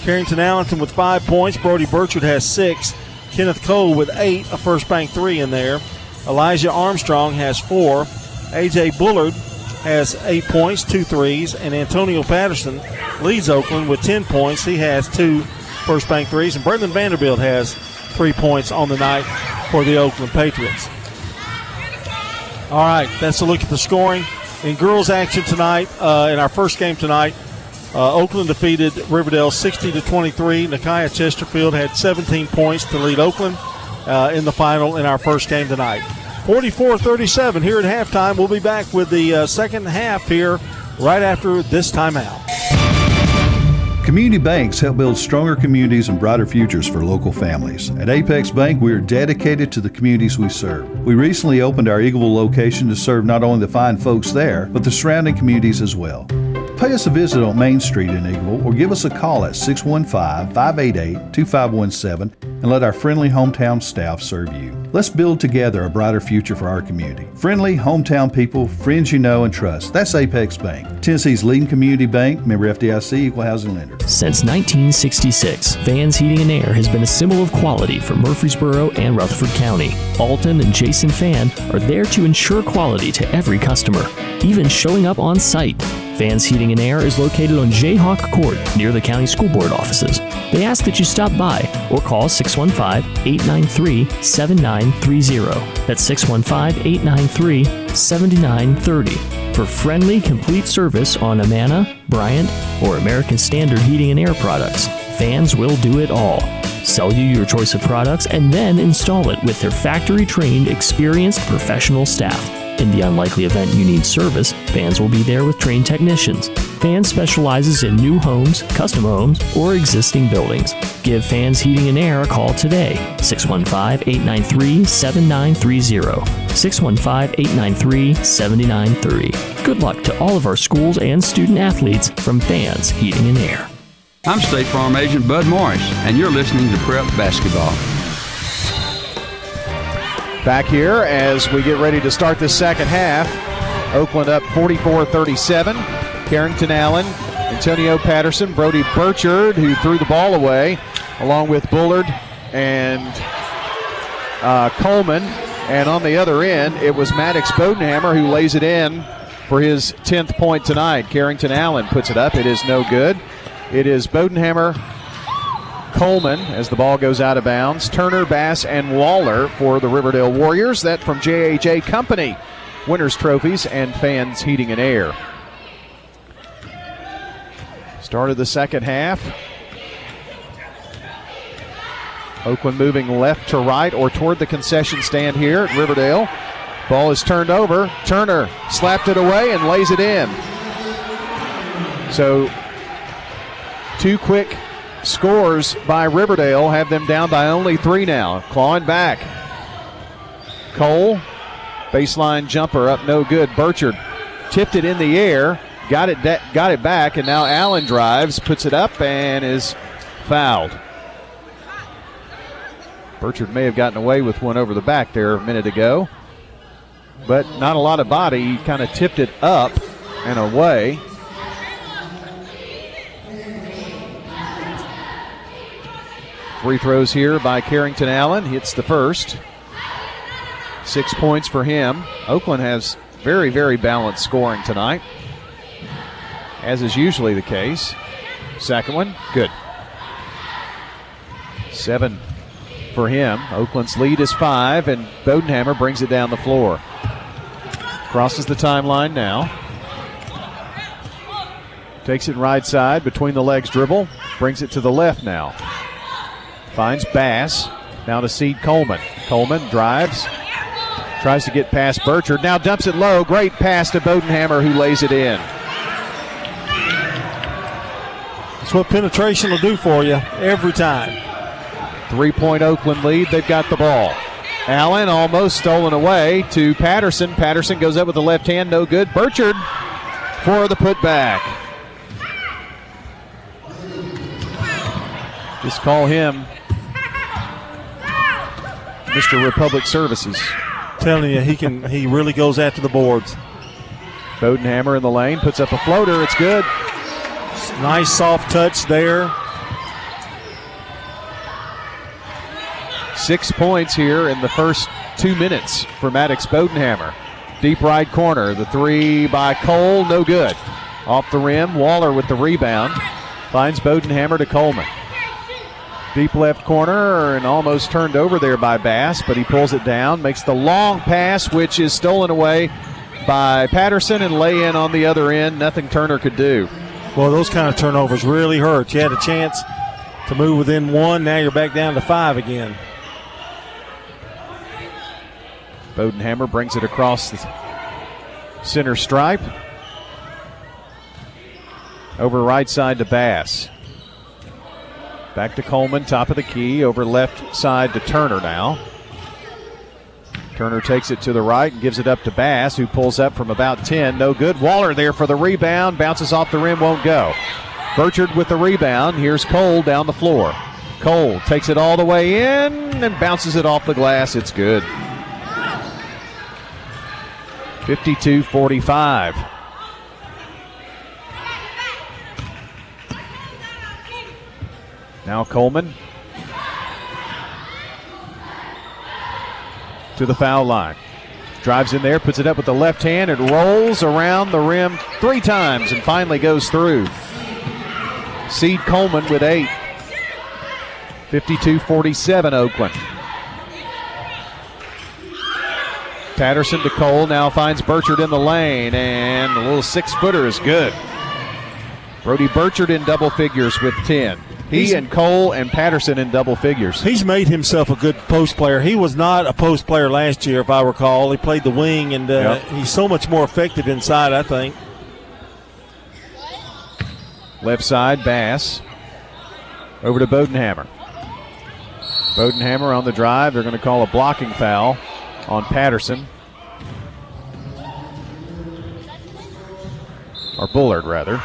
Carrington Allenton with five points. Brody Burchard has six. Kenneth Cole with eight, a first bank three in there. Elijah Armstrong has four. AJ Bullard has eight points, two threes, and Antonio Patterson leads Oakland with 10 points. He has two first bank threes, and Brendan Vanderbilt has three points on the night for the Oakland Patriots. All right, that's a look at the scoring. In girls action tonight, uh, in our first game tonight, uh, Oakland defeated Riverdale 60 to 23. Nakia Chesterfield had 17 points to lead Oakland uh, in the final in our first game tonight. 44 37 here at halftime. We'll be back with the uh, second half here right after this timeout. Community banks help build stronger communities and brighter futures for local families. At Apex Bank, we are dedicated to the communities we serve. We recently opened our Eagleville location to serve not only the fine folks there, but the surrounding communities as well. Pay us a visit on Main Street in Eagleville or give us a call at 615 588 2517 and let our friendly hometown staff serve you. Let's build together a brighter future for our community. Friendly, hometown people, friends you know and trust. That's Apex Bank, Tennessee's leading community bank, member FDIC, equal housing lender. Since 1966, Vans Heating and Air has been a symbol of quality for Murfreesboro and Rutherford County. Alton and Jason Fan are there to ensure quality to every customer, even showing up on site. Vans Heating and Air is located on Jayhawk Court near the county school board offices. They ask that you stop by or call 615 893 7930. That's 615 893 7930 for friendly, complete service on Amana, Bryant, or American Standard Heating and Air products. Fans will do it all. Sell you your choice of products and then install it with their factory trained, experienced professional staff. In the unlikely event you need service, Fans will be there with trained technicians. Fans specializes in new homes, custom homes, or existing buildings. Give Fans Heating and Air a call today, 615 893 7930. 615 893 7930. Good luck to all of our schools and student athletes from Fans Heating and Air. I'm State Farm Agent Bud Morris, and you're listening to Prep Basketball. Back here as we get ready to start the second half. Oakland up 44 37. Carrington Allen, Antonio Patterson, Brody Burchard, who threw the ball away, along with Bullard and uh, Coleman. And on the other end, it was Maddox Bodenhammer who lays it in for his 10th point tonight. Carrington Allen puts it up. It is no good. It is Bodenhammer, Coleman as the ball goes out of bounds. Turner, Bass, and Waller for the Riverdale Warriors. That from JHA Company. Winners Trophies and Fans Heating and Air. Started the second half. Oakland moving left to right or toward the concession stand here at Riverdale. Ball is turned over. Turner slapped it away and lays it in. So, two quick scores by Riverdale have them down by only three now. Clawing back. Cole, baseline jumper up, no good. Burchard tipped it in the air, got it de- got it back, and now Allen drives, puts it up, and is fouled. Burchard may have gotten away with one over the back there a minute ago, but not a lot of body. He kind of tipped it up and away. Free throws here by Carrington Allen. Hits the first. Six points for him. Oakland has very, very balanced scoring tonight, as is usually the case. Second one, good. Seven for him. Oakland's lead is five, and Bodenhammer brings it down the floor. Crosses the timeline now. Takes it right side between the legs dribble. Brings it to the left now. Finds Bass. Now to Seed Coleman. Coleman drives. Tries to get past Burchard. Now dumps it low. Great pass to Bodenhammer who lays it in. That's what penetration will do for you every time. Three point Oakland lead. They've got the ball. Allen almost stolen away to Patterson. Patterson goes up with the left hand. No good. Burchard for the putback. Just call him Mr. Republic Services. Telling you, he can. He really goes after the boards. Bodenhammer in the lane puts up a floater. It's good. Nice soft touch there. Six points here in the first two minutes for Maddox Bodenhammer. Deep right corner. The three by Cole, no good. Off the rim, Waller with the rebound. Finds Bodenhammer to Coleman. Deep left corner and almost turned over there by Bass, but he pulls it down, makes the long pass, which is stolen away by Patterson and lay in on the other end. Nothing Turner could do. Well, those kind of turnovers really hurt. You had a chance to move within one. Now you're back down to five again. Bodenhammer brings it across the center stripe. Over right side to Bass. Back to Coleman, top of the key, over left side to Turner now. Turner takes it to the right and gives it up to Bass, who pulls up from about 10. No good. Waller there for the rebound. Bounces off the rim, won't go. Burchard with the rebound. Here's Cole down the floor. Cole takes it all the way in and bounces it off the glass. It's good. 52 45. Now Coleman to the foul line. Drives in there, puts it up with the left hand, and rolls around the rim three times and finally goes through. Seed Coleman with eight. 52 47 Oakland. Patterson to Cole now finds Burchard in the lane, and a little six footer is good. Brody Burchard in double figures with 10. He He's- and Cole and Patterson in double figures. He's made himself a good post player. He was not a post player last year, if I recall. He played the wing, and uh, Yep. he's so much more effective inside, I think. Left side, Bass. Over to Bodenhammer. Bodenhammer on the drive. They're going to call a blocking foul on Patterson. Or Bullard, rather.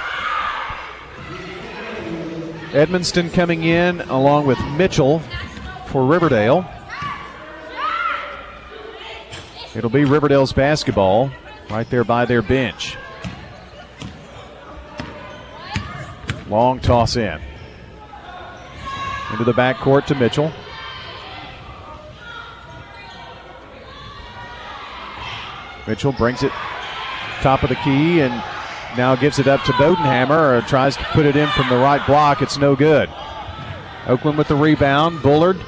Edmonston coming in along with Mitchell for Riverdale. It'll be Riverdale's basketball right there by their bench. Long toss in. Into the backcourt to Mitchell. Mitchell brings it top of the key and now gives it up to Bodenhammer tries to put it in from the right block. It's no good. Oakland with the rebound. Bullard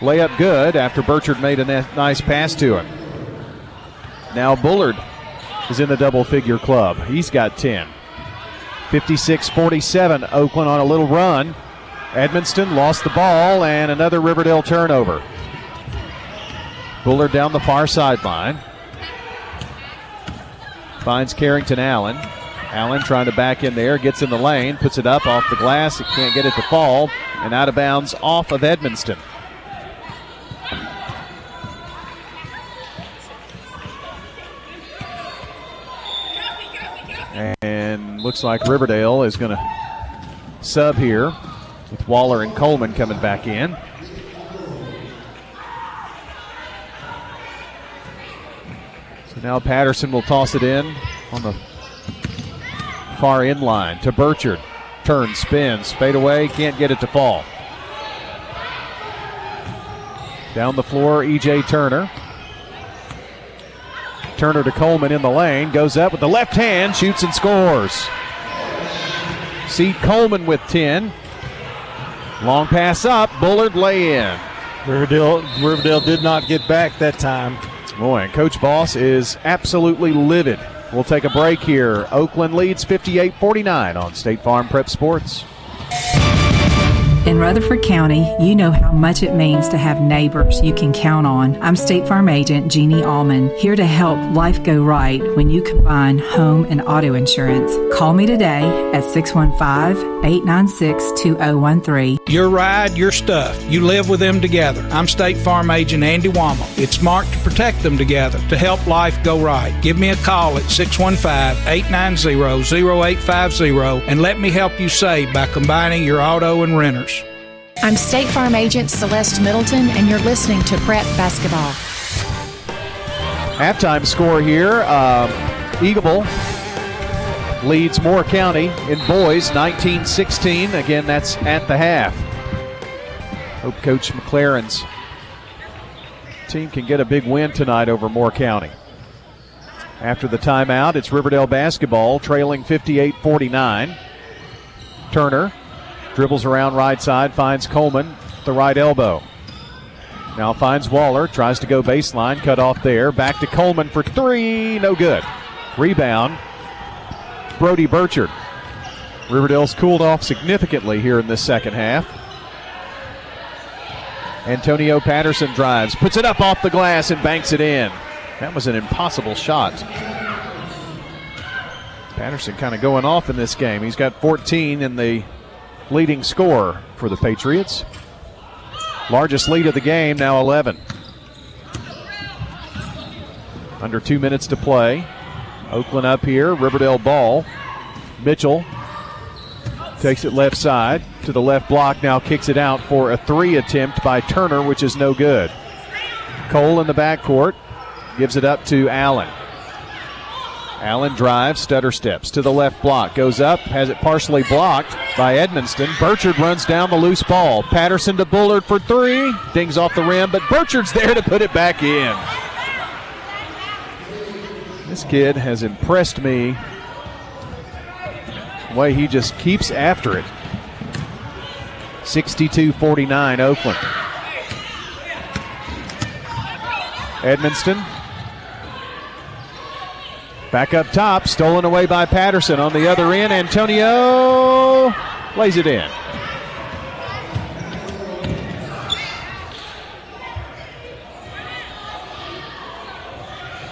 layup good after Burchard made a nice pass to him. Now Bullard is in the double figure club. He's got 10. 56 47. Oakland on a little run. Edmonston lost the ball and another Riverdale turnover. Bullard down the far sideline. Finds Carrington Allen. Allen trying to back in there, gets in the lane, puts it up off the glass. It can't get it to fall, and out of bounds off of Edmonston. And looks like Riverdale is going to sub here with Waller and Coleman coming back in. So now Patterson will toss it in on the far in line to Burchard. Turns, spins, fade away, can't get it to fall. Down the floor, EJ Turner. Turner to Coleman in the lane, goes up with the left hand, shoots and scores. Seed Coleman with 10. Long pass up, Bullard lay in. Riverdale, Riverdale did not get back that time. Boy, and Coach Boss is absolutely livid. We'll take a break here. Oakland leads 58 49 on State Farm Prep Sports. In Rutherford County, you know how much it means to have neighbors you can count on. I'm State Farm Agent Jeannie Allman, here to help life go right when you combine home and auto insurance. Call me today at 615 896 2013. Your ride, your stuff. You live with them together. I'm State Farm Agent Andy Womack. It's smart to protect them together to help life go right. Give me a call at 615-890-0850 and let me help you save by combining your auto and renters. I'm State Farm Agent Celeste Middleton, and you're listening to Prep Basketball. Halftime score here. Um, Eagleville leads Moore County in boys 19 16. Again, that's at the half. Hope Coach McLaren's team can get a big win tonight over Moore County. After the timeout, it's Riverdale basketball trailing 58 49. Turner dribbles around right side, finds Coleman, the right elbow. Now finds Waller, tries to go baseline, cut off there. Back to Coleman for three, no good. Rebound, Brody Burchard. Riverdale's cooled off significantly here in this second half. Antonio Patterson drives, puts it up off the glass and banks it in. That was an impossible shot. Patterson kind of going off in this game. He's got 14 in the leading scorer for the Patriots. Largest lead of the game, now 11. Under two minutes to play. Oakland up here, Riverdale ball. Mitchell takes it left side to the left block, now kicks it out for a three attempt by Turner, which is no good. Cole in the backcourt gives it up to Allen. Allen drives, stutter steps to the left block, goes up, has it partially blocked by Edmonston. Burchard runs down the loose ball. Patterson to Bullard for three, dings off the rim, but Burchard's there to put it back in. This kid has impressed me. The way he just keeps after it. 62 49 Oakland. Edmonston Back up top, stolen away by Patterson. On the other end, Antonio lays it in.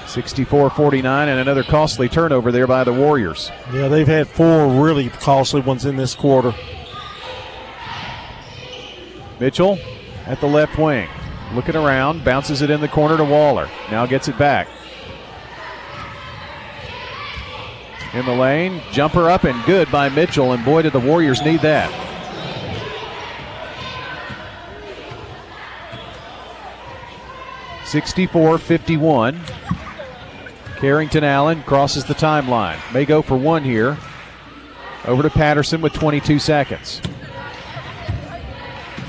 Sixty-four forty-nine, and another costly turnover there by the Warriors. Yeah, they've had four really costly ones in this quarter. Mitchell at the left wing. Looking around, bounces it in the corner to Waller. Now gets it back. In the lane, jumper up and good by Mitchell, and boy, did the Warriors need that. Sixty-four fifty-one. Carrington Allen crosses the timeline. May go for one here. Over to Patterson with 22 seconds.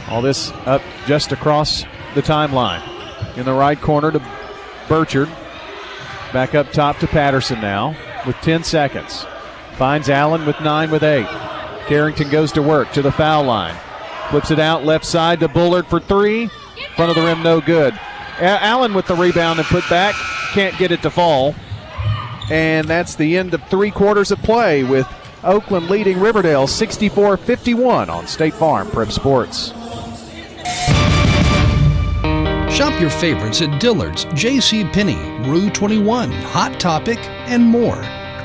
All this up just across the timeline. In the right corner to Burchard. Back up top to Patterson now with 10 seconds. Finds Allen with 9 with 8. Carrington goes to work to the foul line. Flips it out left side to Bullard for three. Front of the rim, no good. A- Allen with the rebound and put back. Can't get it to fall. And that's the end of three quarters of play with Oakland leading Riverdale 64 51 on State Farm Prep Sports. Shop your favorites at Dillard's, J.C. Penney, Rue 21, Hot Topic, and more.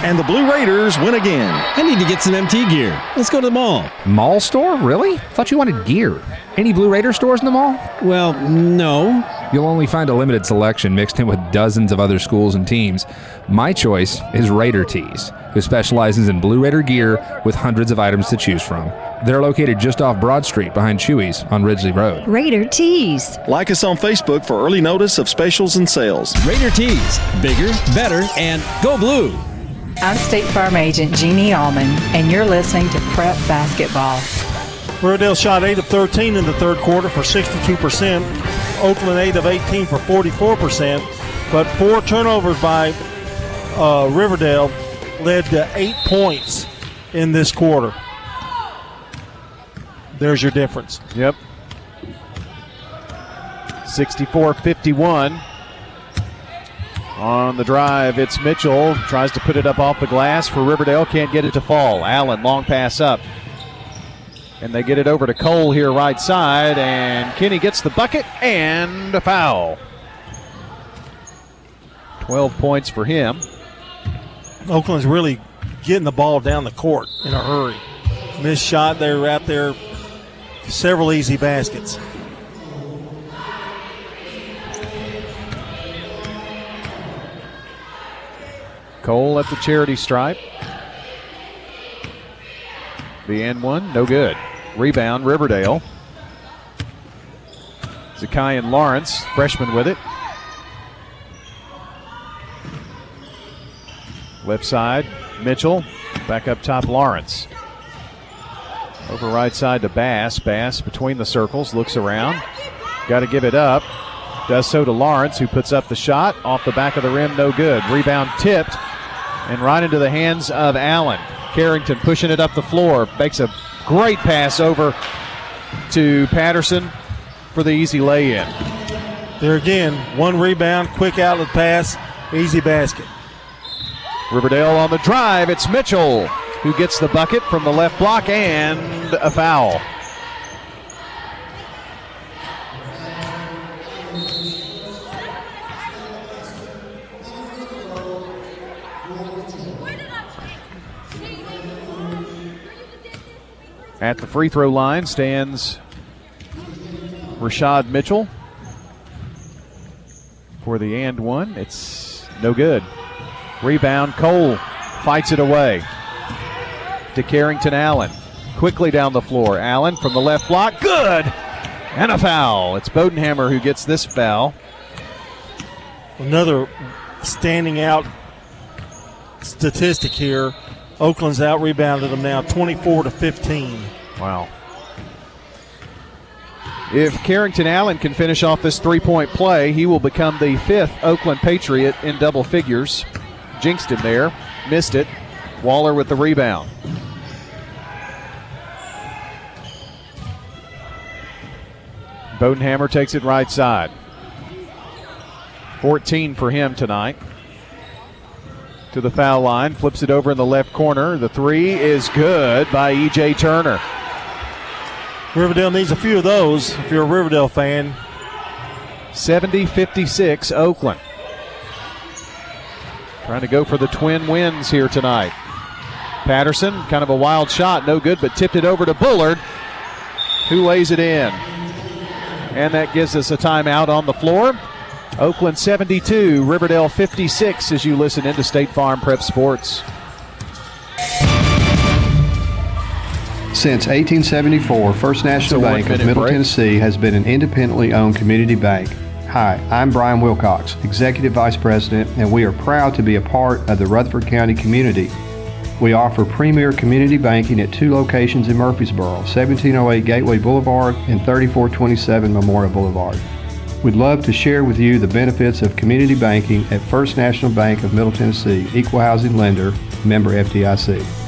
And the Blue Raiders win again. I need to get some MT gear. Let's go to the mall. Mall store? Really? Thought you wanted gear. Any Blue Raider stores in the mall? Well, no. You'll only find a limited selection mixed in with dozens of other schools and teams. My choice is Raider Tees, who specializes in Blue Raider gear with hundreds of items to choose from. They're located just off Broad Street behind Chewy's on Ridgely Road. Raider Tees. Like us on Facebook for early notice of specials and sales. Raider Tees. Bigger, better, and go blue. I'm State Farm Agent Jeannie Allman, and you're listening to Prep Basketball. Riverdale shot 8 of 13 in the third quarter for 62%. Oakland 8 of 18 for 44%. But four turnovers by uh, Riverdale led to eight points in this quarter. There's your difference. Yep. 64 51. On the drive, it's Mitchell. Tries to put it up off the glass for Riverdale. Can't get it to fall. Allen, long pass up. And they get it over to Cole here, right side. And Kenny gets the bucket and a foul. 12 points for him. Oakland's really getting the ball down the court in a hurry. Missed shot, they were out there. Several easy baskets. Cole at the charity stripe. The end one, no good. Rebound, Riverdale. Zakayan Lawrence, freshman with it. Left side, Mitchell. Back up top, Lawrence. Over right side to Bass. Bass between the circles, looks around. Got to give it up. Does so to Lawrence, who puts up the shot. Off the back of the rim, no good. Rebound tipped and right into the hands of Allen. Carrington pushing it up the floor. Makes a great pass over to Patterson for the easy lay in. There again, one rebound, quick outlet pass, easy basket. Riverdale on the drive. It's Mitchell who gets the bucket from the left block and a foul. At the free throw line stands Rashad Mitchell for the and one. It's no good. Rebound, Cole fights it away to Carrington Allen. Quickly down the floor. Allen from the left block. Good! And a foul. It's Bodenhammer who gets this foul. Another standing out statistic here. Oakland's out rebounded them now 24 to 15. Wow. If Carrington Allen can finish off this three point play, he will become the fifth Oakland Patriot in double figures. Jinxed him there, missed it. Waller with the rebound. Bodenhammer takes it right side. 14 for him tonight. To the foul line, flips it over in the left corner. The three is good by E.J. Turner. Riverdale needs a few of those if you're a Riverdale fan. 70 56 Oakland. Trying to go for the twin wins here tonight. Patterson, kind of a wild shot, no good, but tipped it over to Bullard, who lays it in. And that gives us a timeout on the floor. Oakland 72, Riverdale 56 as you listen into State Farm Prep Sports. Since 1874, First National Bank of Middle break. Tennessee has been an independently owned community bank. Hi, I'm Brian Wilcox, Executive Vice President, and we are proud to be a part of the Rutherford County community. We offer premier community banking at two locations in Murfreesboro 1708 Gateway Boulevard and 3427 Memorial Boulevard. We'd love to share with you the benefits of community banking at First National Bank of Middle Tennessee, equal housing lender, member FDIC.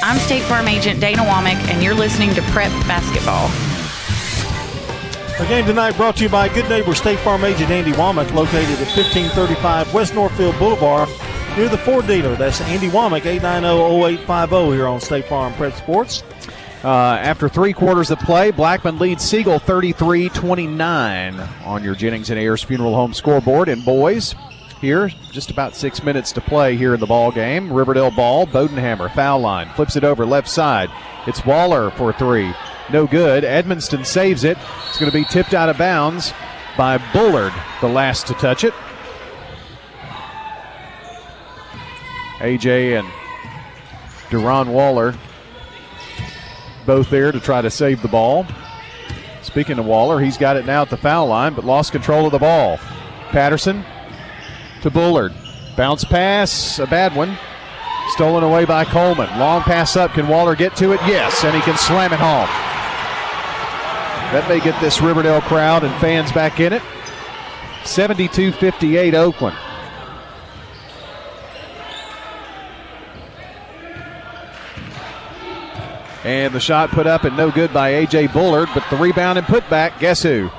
I'm State Farm Agent Dana Womack, and you're listening to Prep Basketball. The game tonight brought to you by good neighbor State Farm Agent Andy Womack, located at 1535 West Northfield Boulevard, near the Ford dealer. That's Andy Womack, 890-0850 here on State Farm Prep Sports. Uh, after three quarters of play, Blackman leads Siegel 33-29 on your Jennings and Ayers Funeral Home scoreboard. And boys, here. Just about six minutes to play here in the ball game. Riverdale ball. Bodenhammer foul line flips it over left side. It's Waller for three. No good. Edmonston saves it. It's going to be tipped out of bounds by Bullard, the last to touch it. AJ and Duron Waller both there to try to save the ball. Speaking of Waller, he's got it now at the foul line, but lost control of the ball. Patterson to Bullard. Bounce pass, a bad one. Stolen away by Coleman. Long pass up. Can Waller get to it? Yes, and he can slam it home. That may get this Riverdale crowd and fans back in it. 72 58 Oakland. And the shot put up and no good by A.J. Bullard, but the rebound and put back, guess who?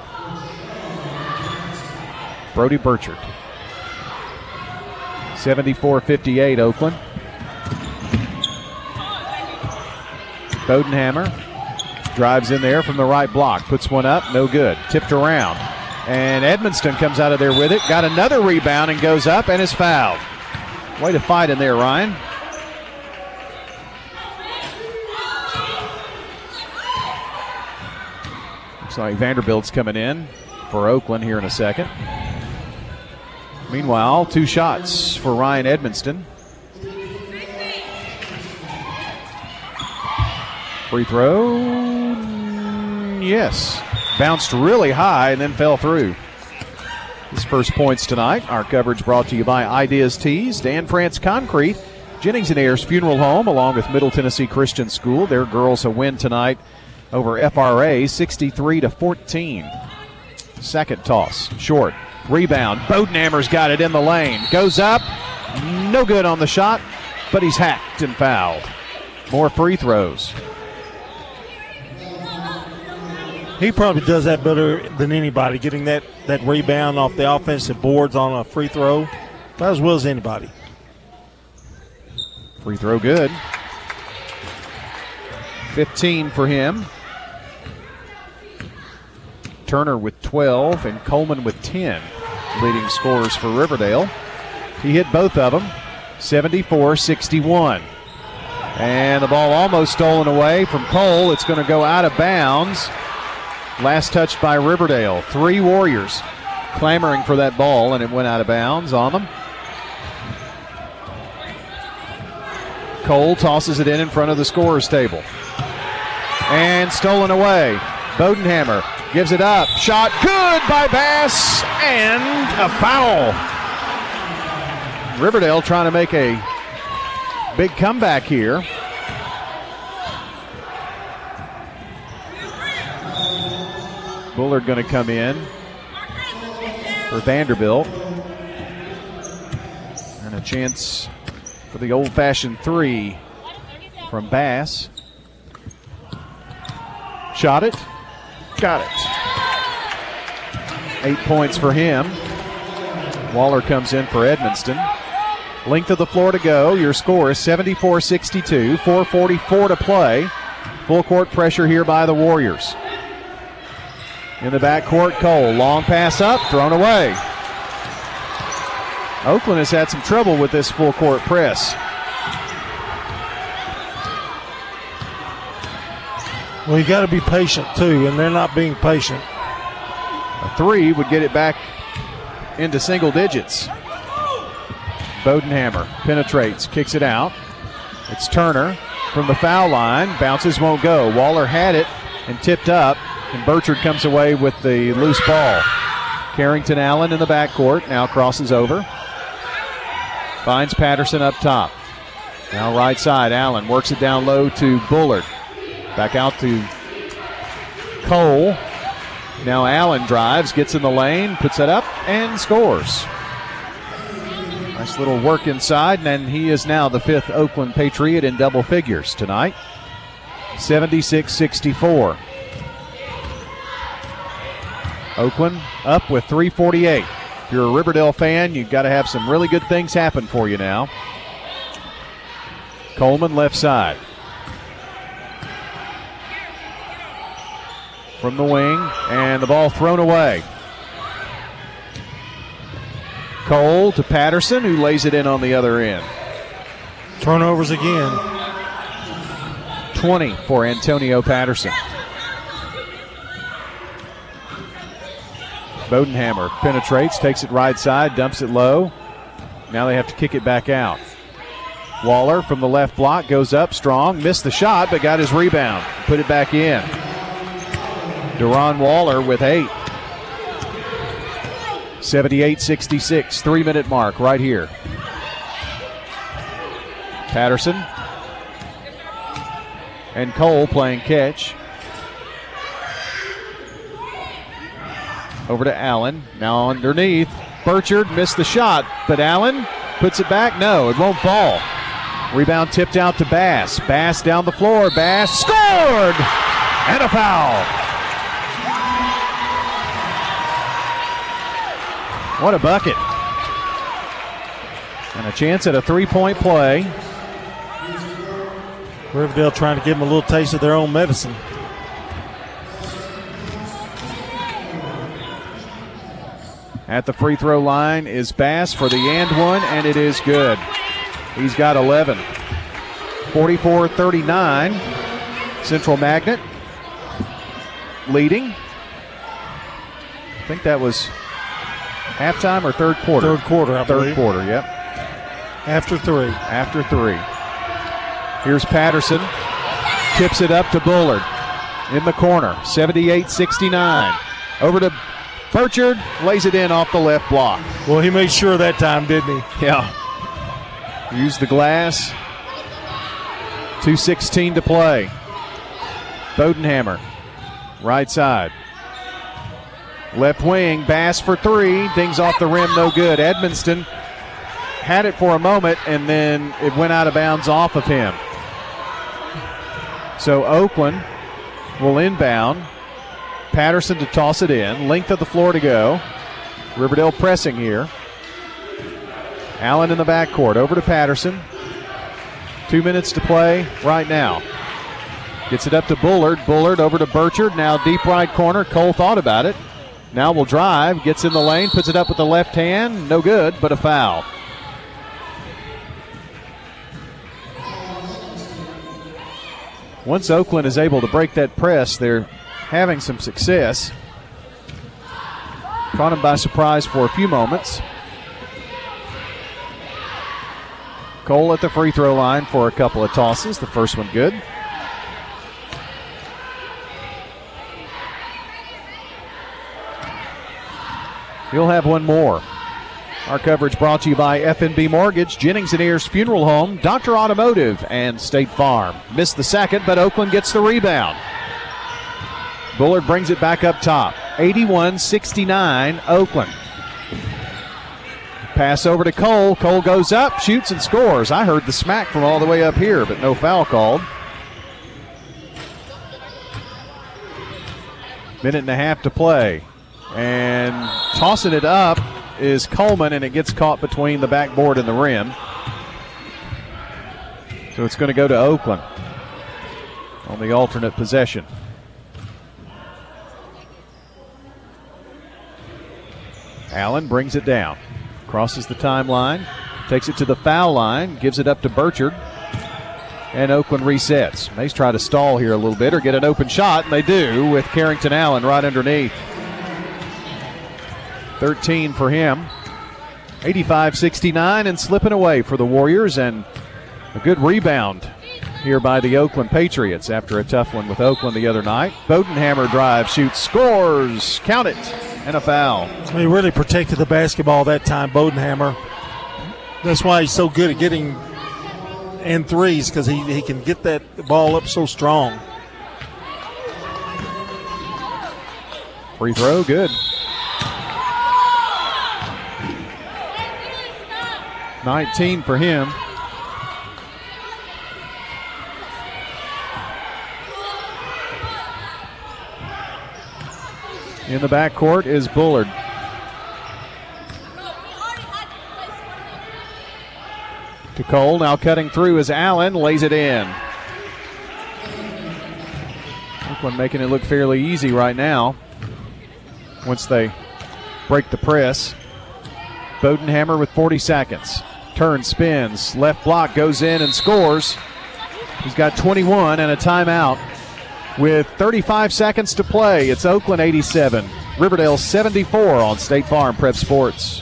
Brody Burchard. 74 58 Oakland. Bodenhammer drives in there from the right block, puts one up, no good. Tipped around. And Edmonston comes out of there with it. Got another rebound and goes up and is fouled. Way to fight in there, Ryan. Looks like Vanderbilt's coming in for Oakland here in a second. Meanwhile, two shots for Ryan Edmonston. Free throw. Yes. Bounced really high and then fell through. His first points tonight. Our coverage brought to you by Ideas Tees, Dan France Concrete, Jennings and Ayers Funeral Home, along with Middle Tennessee Christian School. Their girls a win tonight over FRA, 63 to 14. Second toss, short. Rebound. Bodenhammer's got it in the lane. Goes up. No good on the shot, but he's hacked and fouled. More free throws. He probably does that better than anybody, getting that, that rebound off the offensive boards on a free throw. About as well as anybody. Free throw good. 15 for him. Turner with 12 and Coleman with 10, leading scorers for Riverdale. He hit both of them, 74 61. And the ball almost stolen away from Cole. It's going to go out of bounds. Last touch by Riverdale. Three Warriors clamoring for that ball, and it went out of bounds on them. Cole tosses it in in front of the scorer's table. And stolen away. Bodenhammer Gives it up. Shot good by Bass and a foul. Riverdale trying to make a big comeback here. Bullard going to come in for Vanderbilt. And a chance for the old fashioned three from Bass. Shot it. Got it. Eight points for him. Waller comes in for Edmonston. Length of the floor to go. Your score is 74 62. 4.44 to play. Full court pressure here by the Warriors. In the backcourt, Cole. Long pass up, thrown away. Oakland has had some trouble with this full court press. Well, you got to be patient too, and they're not being patient. A three would get it back into single digits. Bodenhammer penetrates, kicks it out. It's Turner from the foul line. Bounces won't go. Waller had it and tipped up, and Burchard comes away with the loose ball. Carrington Allen in the backcourt now crosses over. Finds Patterson up top. Now right side, Allen works it down low to Bullard. Back out to Cole. Now Allen drives, gets in the lane, puts it up, and scores. Nice little work inside, and he is now the fifth Oakland Patriot in double figures tonight. 76 64. Oakland up with 348. If you're a Riverdale fan, you've got to have some really good things happen for you now. Coleman left side. From the wing, and the ball thrown away. Cole to Patterson, who lays it in on the other end. Turnovers again. 20 for Antonio Patterson. Bodenhammer penetrates, takes it right side, dumps it low. Now they have to kick it back out. Waller from the left block goes up strong, missed the shot, but got his rebound. Put it back in. Deron Waller with eight. 78 66, three minute mark right here. Patterson and Cole playing catch. Over to Allen. Now underneath. Burchard missed the shot, but Allen puts it back. No, it won't fall. Rebound tipped out to Bass. Bass down the floor. Bass scored! And a foul. What a bucket. And a chance at a three point play. Riverdale trying to give them a little taste of their own medicine. At the free throw line is Bass for the and one, and it is good. He's got 11. 44 39. Central Magnet leading. I think that was halftime or third quarter? Third quarter, I Third believe. quarter, yep. After three. After three. Here's Patterson. Tips it up to Bullard in the corner. 78 69. Over to Burchard. Lays it in off the left block. Well, he made sure that time, didn't he? Yeah. Use the glass. 2.16 to play. Bodenhammer. Right side. Left wing. Bass for three. Dings off the rim. No good. Edmonston had it for a moment and then it went out of bounds off of him. So Oakland will inbound. Patterson to toss it in. Length of the floor to go. Riverdale pressing here. Allen in the backcourt. Over to Patterson. Two minutes to play right now. Gets it up to Bullard. Bullard over to Burchard. Now deep right corner. Cole thought about it. Now will drive. Gets in the lane. Puts it up with the left hand. No good, but a foul. Once Oakland is able to break that press, they're having some success. Caught him by surprise for a few moments. Cole at the free throw line for a couple of tosses. The first one good. He'll have one more. Our coverage brought to you by FNB Mortgage, Jennings and Ayers Funeral Home, Doctor Automotive, and State Farm. Missed the second, but Oakland gets the rebound. Bullard brings it back up top. 81 69, Oakland. Pass over to Cole. Cole goes up, shoots, and scores. I heard the smack from all the way up here, but no foul called. Minute and a half to play. And tossing it up is Coleman, and it gets caught between the backboard and the rim. So it's going to go to Oakland on the alternate possession. Allen brings it down, crosses the timeline, takes it to the foul line, gives it up to Burchard, and Oakland resets. May try to stall here a little bit or get an open shot, and they do with Carrington Allen right underneath. 13 for him. 85 69 and slipping away for the Warriors, and a good rebound here by the Oakland Patriots after a tough one with Oakland the other night. Bodenhammer drive, shoots, scores, count it, and a foul. He really protected the basketball that time, Bodenhammer. That's why he's so good at getting and threes because he, he can get that ball up so strong. Free throw, good. 19 for him. In the backcourt is Bullard. To Cole, now cutting through is Allen, lays it in. Oakland making it look fairly easy right now once they break the press. Bodenhammer with 40 seconds. Turn, spins, left block goes in and scores. He's got 21 and a timeout with 35 seconds to play. It's Oakland 87, Riverdale 74 on State Farm Prep Sports.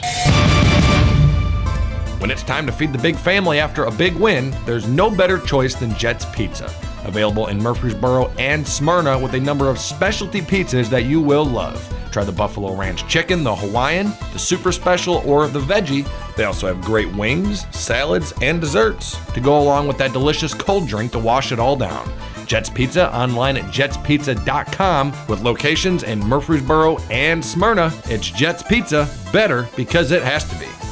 When it's time to feed the big family after a big win, there's no better choice than Jet's Pizza. Available in Murfreesboro and Smyrna with a number of specialty pizzas that you will love. Try the Buffalo Ranch Chicken, the Hawaiian, the Super Special, or the Veggie. They also have great wings, salads, and desserts to go along with that delicious cold drink to wash it all down. Jets Pizza online at jetspizza.com with locations in Murfreesboro and Smyrna. It's Jets Pizza, better because it has to be.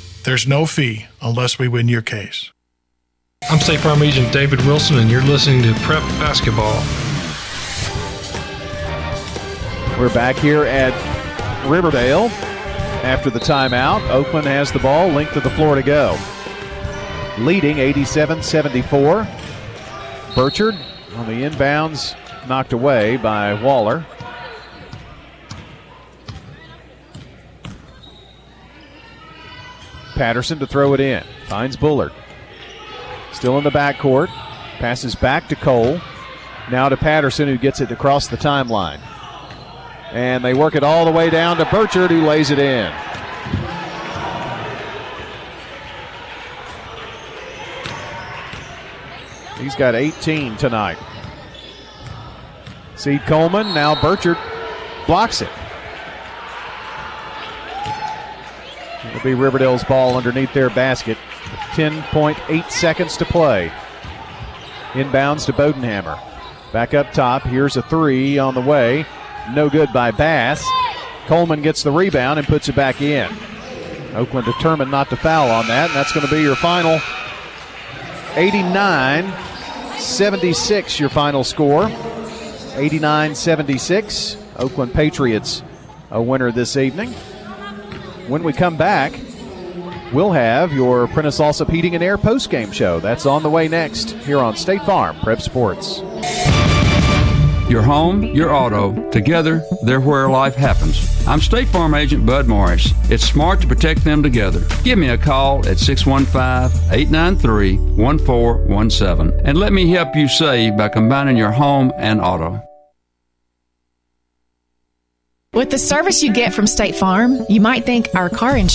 there's no fee unless we win your case. I'm State Farm Agent David Wilson, and you're listening to Prep Basketball. We're back here at Riverdale after the timeout. Oakland has the ball, length of the floor to go. Leading 87 74. Burchard on the inbounds, knocked away by Waller. Patterson to throw it in. Finds Bullard. Still in the backcourt. Passes back to Cole. Now to Patterson, who gets it across the timeline. And they work it all the way down to Burchard, who lays it in. He's got 18 tonight. Seed Coleman, now Burchard blocks it. It'll be Riverdale's ball underneath their basket. 10.8 seconds to play. Inbounds to Bodenhammer. Back up top. Here's a three on the way. No good by Bass. Coleman gets the rebound and puts it back in. Oakland determined not to foul on that, and that's going to be your final 89 76, your final score. 89 76. Oakland Patriots a winner this evening. When we come back, we'll have your Prentice Allsup Heating and Air post-game show. That's on the way next here on State Farm Prep Sports. Your home, your auto, together, they're where life happens. I'm State Farm Agent Bud Morris. It's smart to protect them together. Give me a call at 615 893 1417 and let me help you save by combining your home and auto. With the service you get from State Farm, you might think our car insurance